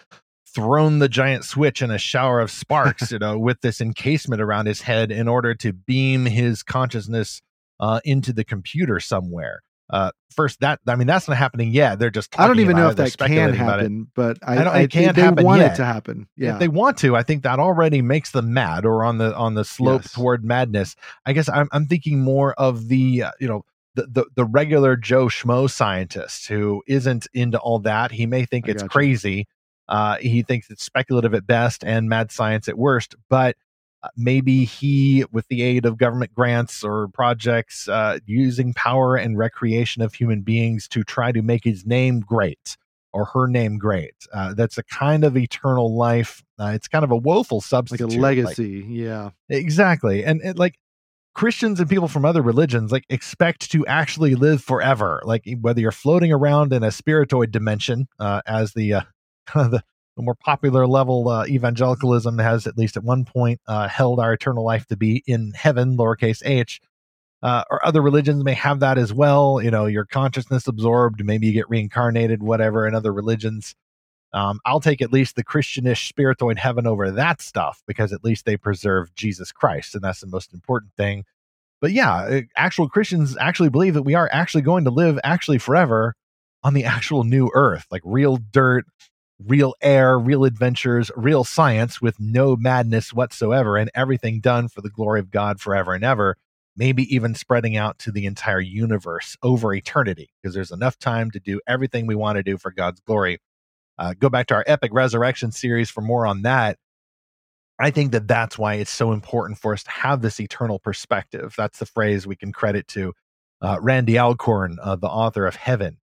thrown the giant switch in a shower of sparks, you know, with this encasement around his head in order to beam his consciousness uh, into the computer somewhere. Uh, first, that I mean, that's not happening yet. They're just I don't even know if that can happen, but I, I don't. I, it can't they happen want yet. it to happen. Yeah, if they want to. I think that already makes them mad or on the on the slope yes. toward madness. I guess I'm I'm thinking more of the uh, you know the, the, the regular Joe Schmo scientist who isn't into all that. He may think it's crazy, uh, he thinks it's speculative at best and mad science at worst, but uh, maybe he, with the aid of government grants or projects, uh, using power and recreation of human beings to try to make his name great or her name great. Uh, that's a kind of eternal life. Uh, it's kind of a woeful substitute, like a legacy. Like, yeah, exactly. And, and like Christians and people from other religions like expect to actually live forever. Like whether you're floating around in a spiritoid dimension, uh, as the uh, of the, the more popular level uh, evangelicalism has at least at one point uh, held our eternal life to be in heaven, lowercase h. Uh, or other religions may have that as well. You know, your consciousness absorbed, maybe you get reincarnated, whatever. In other religions, um, I'll take at least the Christianish spiritoid heaven over that stuff because at least they preserve Jesus Christ, and that's the most important thing. But yeah, uh, actual Christians actually believe that we are actually going to live actually forever on the <laughs> actual new earth, like real dirt, real air, real adventures, real science with no madness whatsoever, and everything done for the glory of God forever and ever. maybe even spreading out to the entire universe over eternity, because there's enough time to do everything we want to do for God's glory. Uh, go back to our epic resurrection series for more on that. I think that that's why it's so important for us to have this eternal perspective. That's the phrase we can credit to uh, Randy Alcorn, uh, the author of Heaven.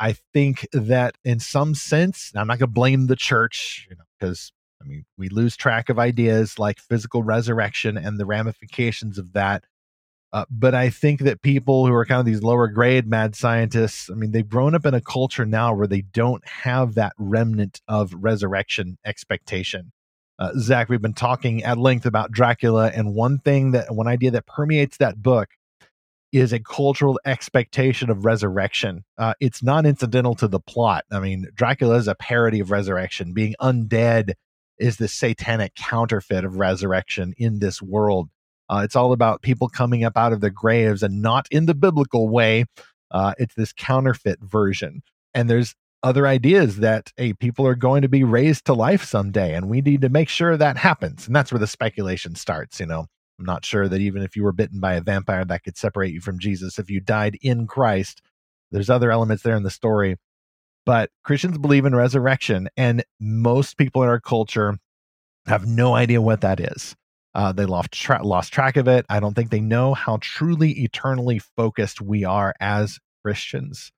I think that in some sense, I'm not going to blame the church, you know, because I mean, we lose track of ideas like physical resurrection and the ramifications of that. Uh, but I think that people who are kind of these lower grade mad scientists, I mean, they've grown up in a culture now where they don't have that remnant of resurrection expectation. Uh, Zach, we've been talking at length about Dracula, and one thing that one idea that permeates that book is a cultural expectation of resurrection. Uh, it's not incidental to the plot. I mean, Dracula is a parody of resurrection. Being undead is the satanic counterfeit of resurrection in this world. Uh, it's all about people coming up out of their graves and not in the biblical way. Uh, it's this counterfeit version. And there's other ideas that hey, people are going to be raised to life someday, and we need to make sure that happens. And that's where the speculation starts. You know, I'm not sure that even if you were bitten by a vampire, that could separate you from Jesus. If you died in Christ, there's other elements there in the story. But Christians believe in resurrection, and most people in our culture have no idea what that is. Uh, they lost, tra- lost track of it. I don't think they know how truly eternally focused we are as Christians.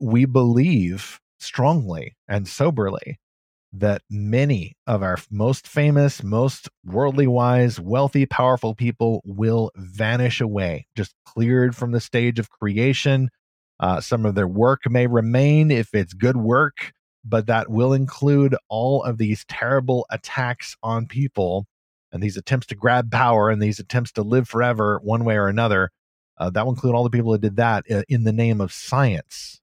We believe strongly and soberly that many of our most famous, most worldly wise, wealthy, powerful people will vanish away, just cleared from the stage of creation. Uh, some of their work may remain if it's good work, but that will include all of these terrible attacks on people and these attempts to grab power and these attempts to live forever one way or another. Uh, that will include all the people that did that uh, in the name of science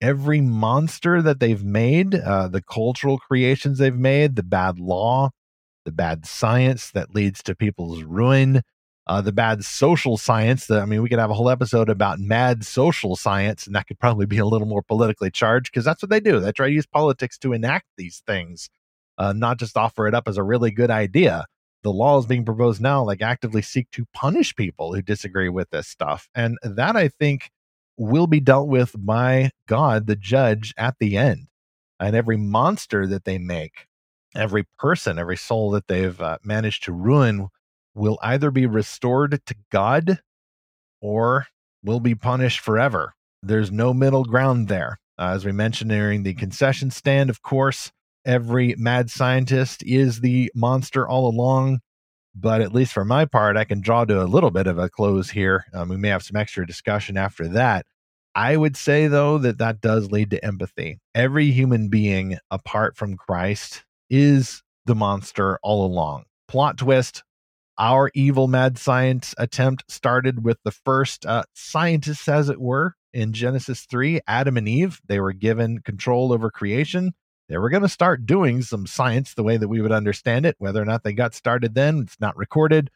every monster that they've made, uh, the cultural creations they've made, the bad law, the bad science that leads to people's ruin, uh, the bad social science. That I mean, we could have a whole episode about mad social science, and that could probably be a little more politically charged because that's what they do. They try to use politics to enact these things, uh, not just offer it up as a really good idea. The laws being proposed now, like actively seek to punish people who disagree with this stuff, and that I think will be dealt with by God, the judge, at the end. And every monster that they make, every person, every soul that they've uh, managed to ruin will either be restored to God or will be punished forever. There's no middle ground there. Uh, as we mentioned during the concession stand, of course, every mad scientist is the monster all along. But at least for my part, I can draw to a little bit of a close here. Um, we may have some extra discussion after that. I would say, though, that that does lead to empathy. Every human being apart from Christ is the monster all along. Plot twist our evil mad science attempt started with the first uh, scientists, as it were, in Genesis 3, Adam and Eve. They were given control over creation they were going to start doing some science the way that we would understand it. Whether or not they got started then, it's not recorded,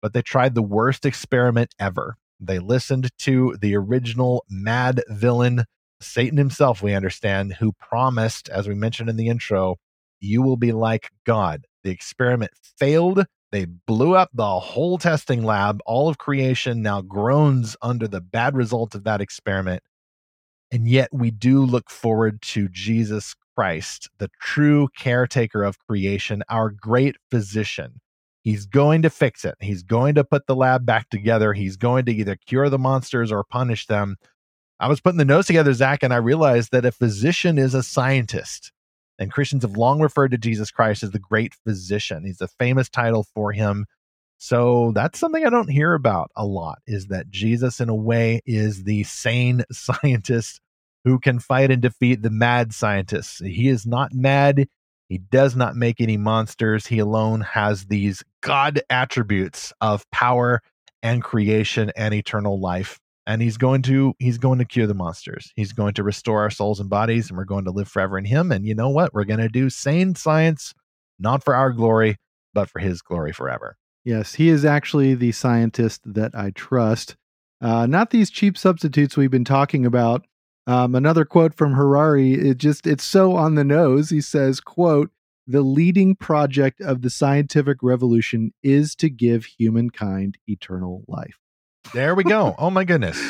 but they tried the worst experiment ever. They listened to the original mad villain, Satan himself, we understand, who promised, as we mentioned in the intro, you will be like God. The experiment failed. They blew up the whole testing lab. All of creation now groans under the bad result of that experiment. And yet we do look forward to Jesus Christ, the true caretaker of creation, our great physician. He's going to fix it. He's going to put the lab back together. He's going to either cure the monsters or punish them. I was putting the notes together, Zach, and I realized that a physician is a scientist. And Christians have long referred to Jesus Christ as the great physician. He's a famous title for him. So that's something I don't hear about a lot is that Jesus, in a way, is the sane <laughs> scientist who can fight and defeat the mad scientists. He is not mad. He does not make any monsters. He alone has these God attributes of power and creation and eternal life. And he's going to he's going to cure the monsters. He's going to restore our souls and bodies, and we're going to live forever in him. And you know what? We're going to do sane science, not for our glory, but for his glory forever. Yes, he is actually the scientist that I trust. Uh, not these cheap substitutes we've been talking about um, another quote from Harari, it just it's so on the nose. He says, quote, the leading project of the scientific revolution is to give humankind eternal life. There we go. <laughs> Oh my goodness.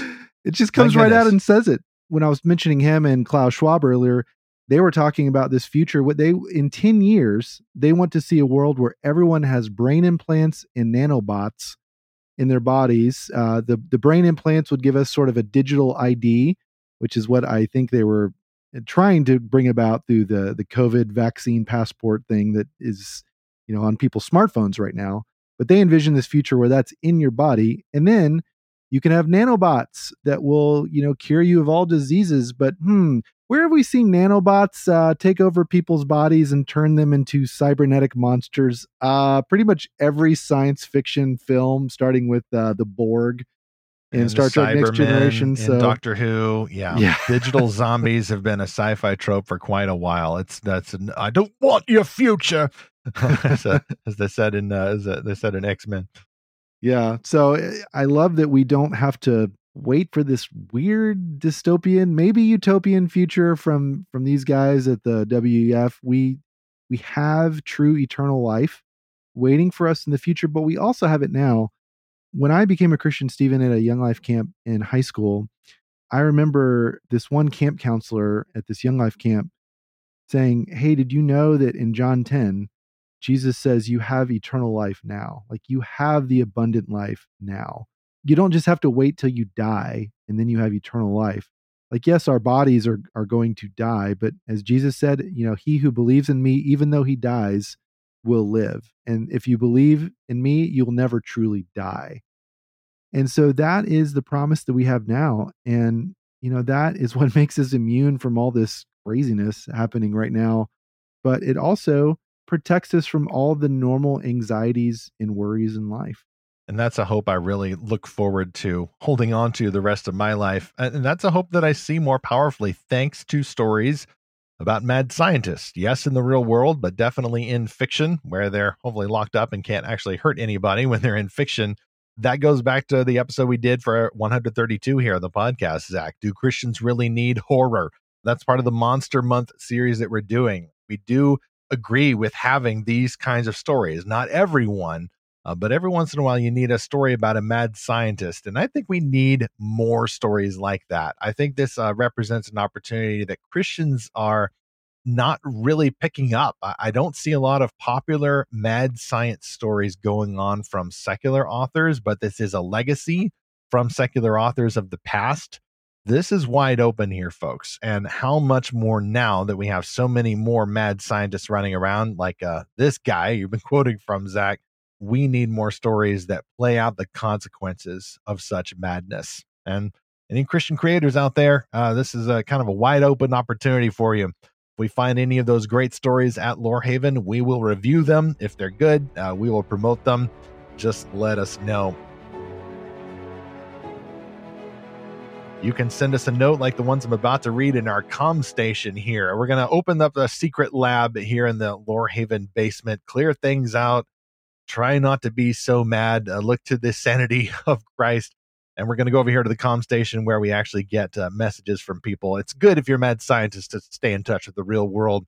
It just comes right out and says it. When I was mentioning him and Klaus Schwab earlier, they were talking about this future. What they in 10 years, they want to see a world where everyone has brain implants and nanobots in their bodies. Uh, the the brain implants would give us sort of a digital ID, which is what I think they were trying to bring about through the the COVID vaccine passport thing that is you know on people's smartphones right now. But they envision this future where that's in your body, and then you can have nanobots that will you know cure you of all diseases. But hmm, where have we seen nanobots uh, take over people's bodies and turn them into cybernetic monsters? Uh, pretty much every science fiction film, starting with uh, the Borg in and Star Trek Next Generation. So Doctor Who, yeah, yeah. <laughs> digital zombies have been a sci-fi trope for quite a while. It's that's an, I don't want your future, <laughs> as, a, as, they said in uh, as a, they said in X Men. Yeah, so eh, I love that we don't have to wait for this weird dystopian, maybe utopian future from from these guys at the WEF. We we have true eternal life waiting for us in the future, but we also have it now when I became a Christian, Stephen, at a Young Life camp in high school, I remember this one camp counselor at this Young Life camp saying, Hey, did you know that in John 10, Jesus says you have eternal life now? Like you have the abundant life now. You don't just have to wait till you die and then you have eternal life. Like, yes, our bodies are, are going to die, but as Jesus said, you know, he who believes in me, even though he dies, will live. And if you believe in me, you'll never truly die. And so that is the promise that we have now. And, you know, that is <laughs> what makes us immune from all this craziness happening right now. But it also protects us from all the normal anxieties and worries in life. And that's a hope I really look forward to holding on to the rest of my life. And that's a hope that I see more powerfully thanks to stories about mad scientists. Yes, in the real world, but definitely in fiction, where they're hopefully locked up and can't actually hurt anybody <laughs> when they're in fiction. That goes back to the episode we did for 132 here on the podcast, Zach. Do Christians really need horror? That's part of the Monster Month series that we're doing. We do agree with having these kinds of stories. Not everyone, uh, but every once in a while, you need a story about a mad scientist. And I think we need more stories like that. I think this uh, represents an opportunity that Christians are not really picking up. I, I don't see a lot of popular mad science stories going on from secular authors, but this is a legacy from secular authors of the past. This is wide open here, folks. And how much more now that we have so many more mad scientists running around, like uh, this guy you've been <laughs> quoting from, Zach we need more stories that play out the consequences of such madness. And any Christian creators out there, uh, this is a kind of a wide open opportunity for you. If we find any of those great stories at Lorehaven, we will review them. If they're good, uh, we will promote them. Just let us know. You can send us a note like the ones I'm about to read in our com station here. We're going to open up a secret lab here in the Lorehaven basement, clear things out, try not to be so mad. Uh, look to the <laughs> sanity of Christ. And we're going to go over here to the com station where we actually get uh, messages from people. It's good if you're a mad scientist to stay in touch with the real world.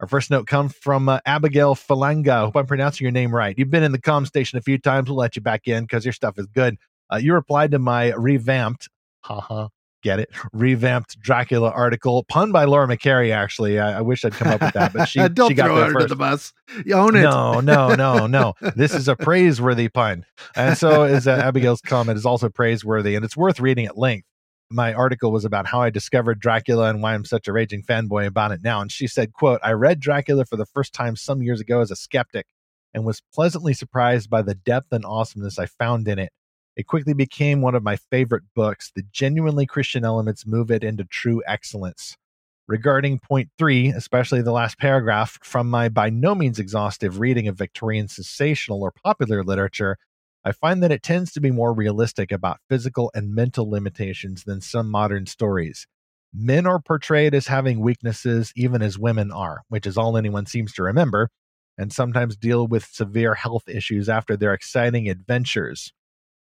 Our first note comes from uh, Abigail Falanga. I Hope I'm pronouncing your name right. You've been in the com station a few times. We'll let you back in because your stuff is good. Uh, you replied to my revamped, <laughs> haha, get it revamped Dracula article, pun by Laura McCary. Actually, I, I wish I'd come up with that, but <laughs> she don't she got throw there her first. to the bus. You own it. No, no, no, no. this is a praiseworthy pun, and so is uh, Abigail's comment is also praiseworthy, and it's worth reading at length. My article was about how I discovered Dracula and why I'm such a raging fanboy about it now. And she said, "quote I read Dracula for the first time some years ago as a skeptic." And was pleasantly surprised by the depth and awesomeness I found in it. It quickly became one of my favorite books. The genuinely Christian elements move it into true excellence. Regarding point three, especially the last paragraph, from my by no means exhaustive reading of Victorian sensational or popular literature, I find that it tends to be more realistic about physical and mental limitations than some modern stories. Men are portrayed as having weaknesses, even as women are, which is all anyone seems to remember, and sometimes deal with severe health issues after their exciting adventures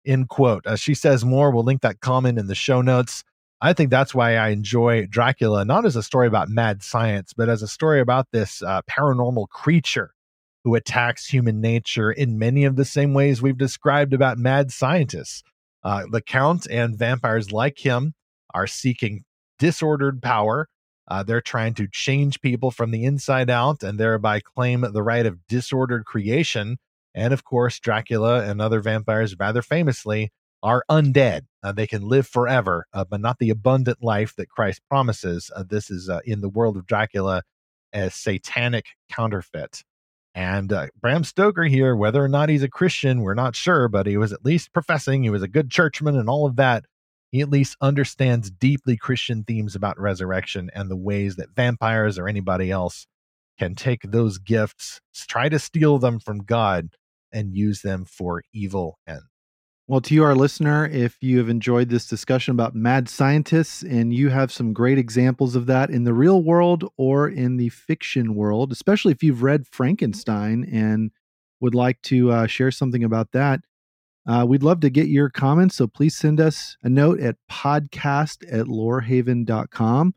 end quote. Uh, she says more. We'll link that comment in the show notes. I think that's why I enjoy Dracula, not as a story about mad science, but as a story about this uh, paranormal creature who attacks human nature in many of the same ways we've described about mad scientists. Uh, the Count and vampires like him are seeking disordered power. Uh, they're trying to change people from the inside out and thereby claim the right of disordered creation. And of course, Dracula and other vampires, rather famously, are undead. Uh, they can live forever, uh, but not the abundant life that Christ promises. Uh, this is uh, in the world of Dracula a satanic counterfeit. And uh, Bram Stoker here, whether or not he's a Christian, we're not sure, but he was at least professing. He was a good churchman and all of that. He at least understands deeply Christian themes about resurrection and the ways that vampires or anybody else can take those gifts, try to steal them from God, and use them for evil ends. Well, to you, our listener, if you have enjoyed this discussion about mad scientists and you have some great examples of that in the real world or in the fiction world, especially if you've read Frankenstein and would like to uh, share something about that, uh, we'd love to get your comments. So please send us a note at podcast at lorehaven.com.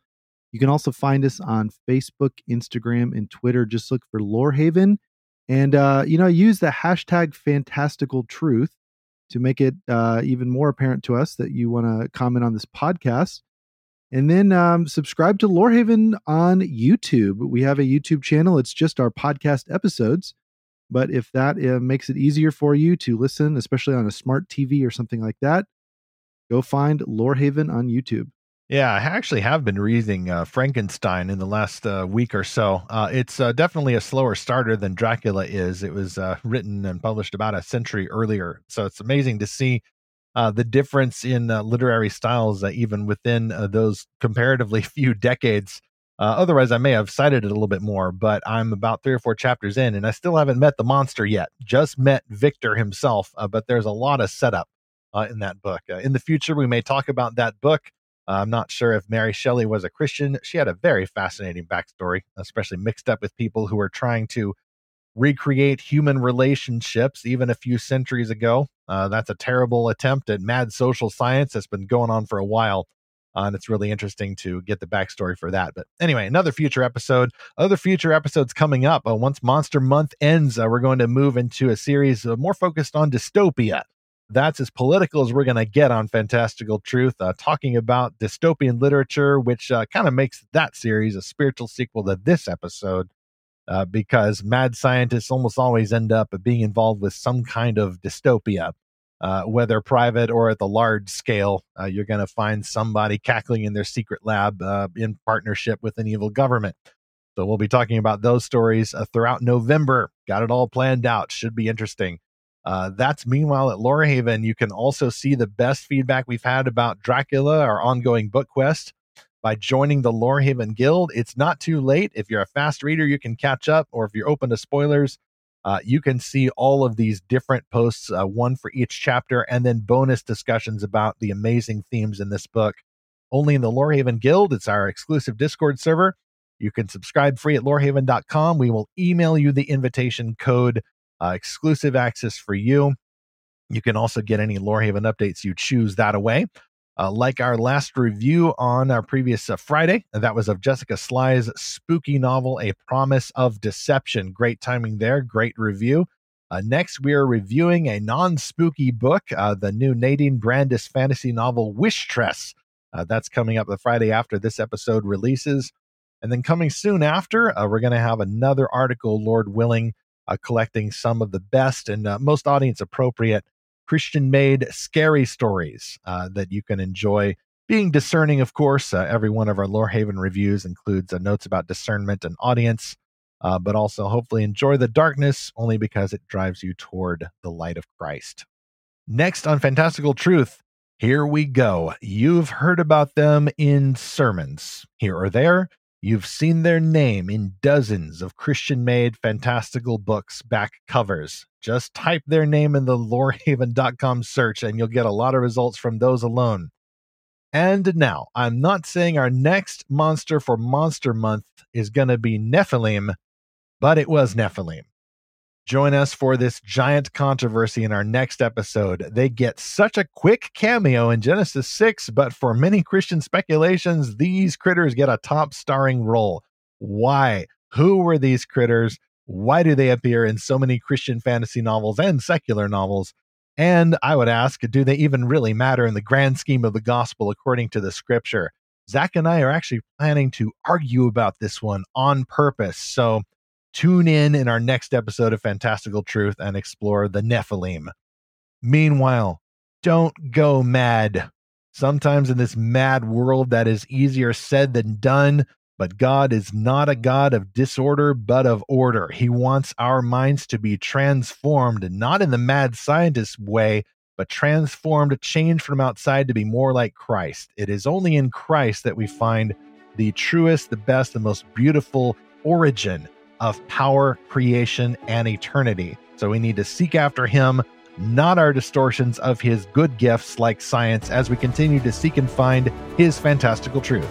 You can also find us on Facebook, Instagram, and Twitter. Just look for Lorehaven and, uh, you know, use the hashtag fantastical truth to make it uh, even more apparent to us that you want to comment on this podcast. And then um, subscribe to Lorehaven on YouTube. We have a YouTube channel. It's just our podcast episodes. But if that uh, makes it easier for you to listen, especially on a smart TV or something like that, go find Lorehaven on YouTube. Yeah, I actually have been reading uh, Frankenstein in the last uh, week or so. Uh, it's uh, definitely a slower starter than Dracula is. It was uh, written and published about a century earlier. So it's amazing to see uh, the difference in literary styles, even within those comparatively <laughs> few decades. otherwise, I may have cited it a little bit more, but I'm about three or four chapters in, and I still haven't met the monster yet. Just met Victor himself, but there's a lot of setup in that book. in the future, we may talk about that book. I'm not sure if Mary Shelley was a Christian. She had a very fascinating backstory, especially mixed up with people who were trying to recreate human relationships even a few centuries ago. Uh, that's a terrible attempt at mad social science that's been going on for a while. Uh, and it's really interesting to get the backstory for that. But anyway, another future episode. Other future episodes coming up. Uh, once Monster Month ends, uh, we're going to move into a series uh, more focused on dystopia that's as political as we're going to get on Fantastical Truth, uh, talking about dystopian literature, which uh, kind of makes that series a spiritual sequel to this episode, uh, because mad scientists almost always end up being involved with some kind of dystopia. Uh, whether private or at the large scale, uh, you're going to find somebody cackling in their secret lab uh, in partnership with an evil government. So we'll be talking about those stories throughout November. Got it all planned out. Should be interesting. Uh, that's meanwhile at Lorehaven. You can also see the best feedback we've had about Dracula, our ongoing book quest, by joining the Lorehaven Guild. It's not too late. If you're a fast reader, you can catch up, or if you're open to spoilers, uh, you can see all of these different posts, uh, one for each chapter, and then bonus discussions about the amazing themes in this book. Only in the Lorehaven Guild. It's our exclusive Discord server. You can subscribe free at lorehaven.com. We will email you the invitation code uh, exclusive access for you. You can also get any Lorehaven updates you choose that away. Uh, like our last review on our previous uh, Friday, that was of Jessica Sly's spooky novel, A Promise of Deception. Great timing there, great review. Uh, next, we are reviewing a non spooky book, uh, the new Nadine Brandes fantasy novel, Wishtress. Uh, that's coming up the Friday after this episode releases. And then coming soon after, uh, we're going to have another article, Lord willing, uh, collecting some of the best and uh, most audience appropriate Christian made scary stories uh, that you can enjoy. Being discerning, of course, uh, every one of our Lorehaven reviews includes uh, notes about discernment and audience, uh, but also hopefully enjoy the darkness only because it drives you toward the light of Christ. Next on Fantastical Truth, here we go. You've heard about them in sermons here or there. You've seen their name in dozens of Christian made fantastical books back covers. Just type their name in the lorehaven.com search and you'll get a lot of results from those alone. And now, I'm not saying our next monster for Monster Month is going to be Nephilim, but it was Nephilim. Join us for this giant controversy in our next episode. They get such a quick cameo in Genesis 6, but for many Christian speculations, these critters get a top starring role. Why? Who were these critters? Why do they appear in so many Christian fantasy novels and secular novels? And I would ask, do they even really matter in the grand scheme of the gospel according to the scripture? Zach and I are actually planning to argue about this one on purpose. So tune in in our next episode of Fantastical Truth and explore the Nephilim. Meanwhile, don't go mad. Sometimes in this mad world, that is easier said than done. But God is not a God of disorder, but of order. He wants our minds to be transformed, not in the mad scientist way, but transformed, changed from outside to be more like Christ. It is only in Christ that we find the truest, the best, the most beautiful origin of power, creation, and eternity. So we need to seek after Him, not our distortions of His good gifts like science, as we continue to seek and find His fantastical truth.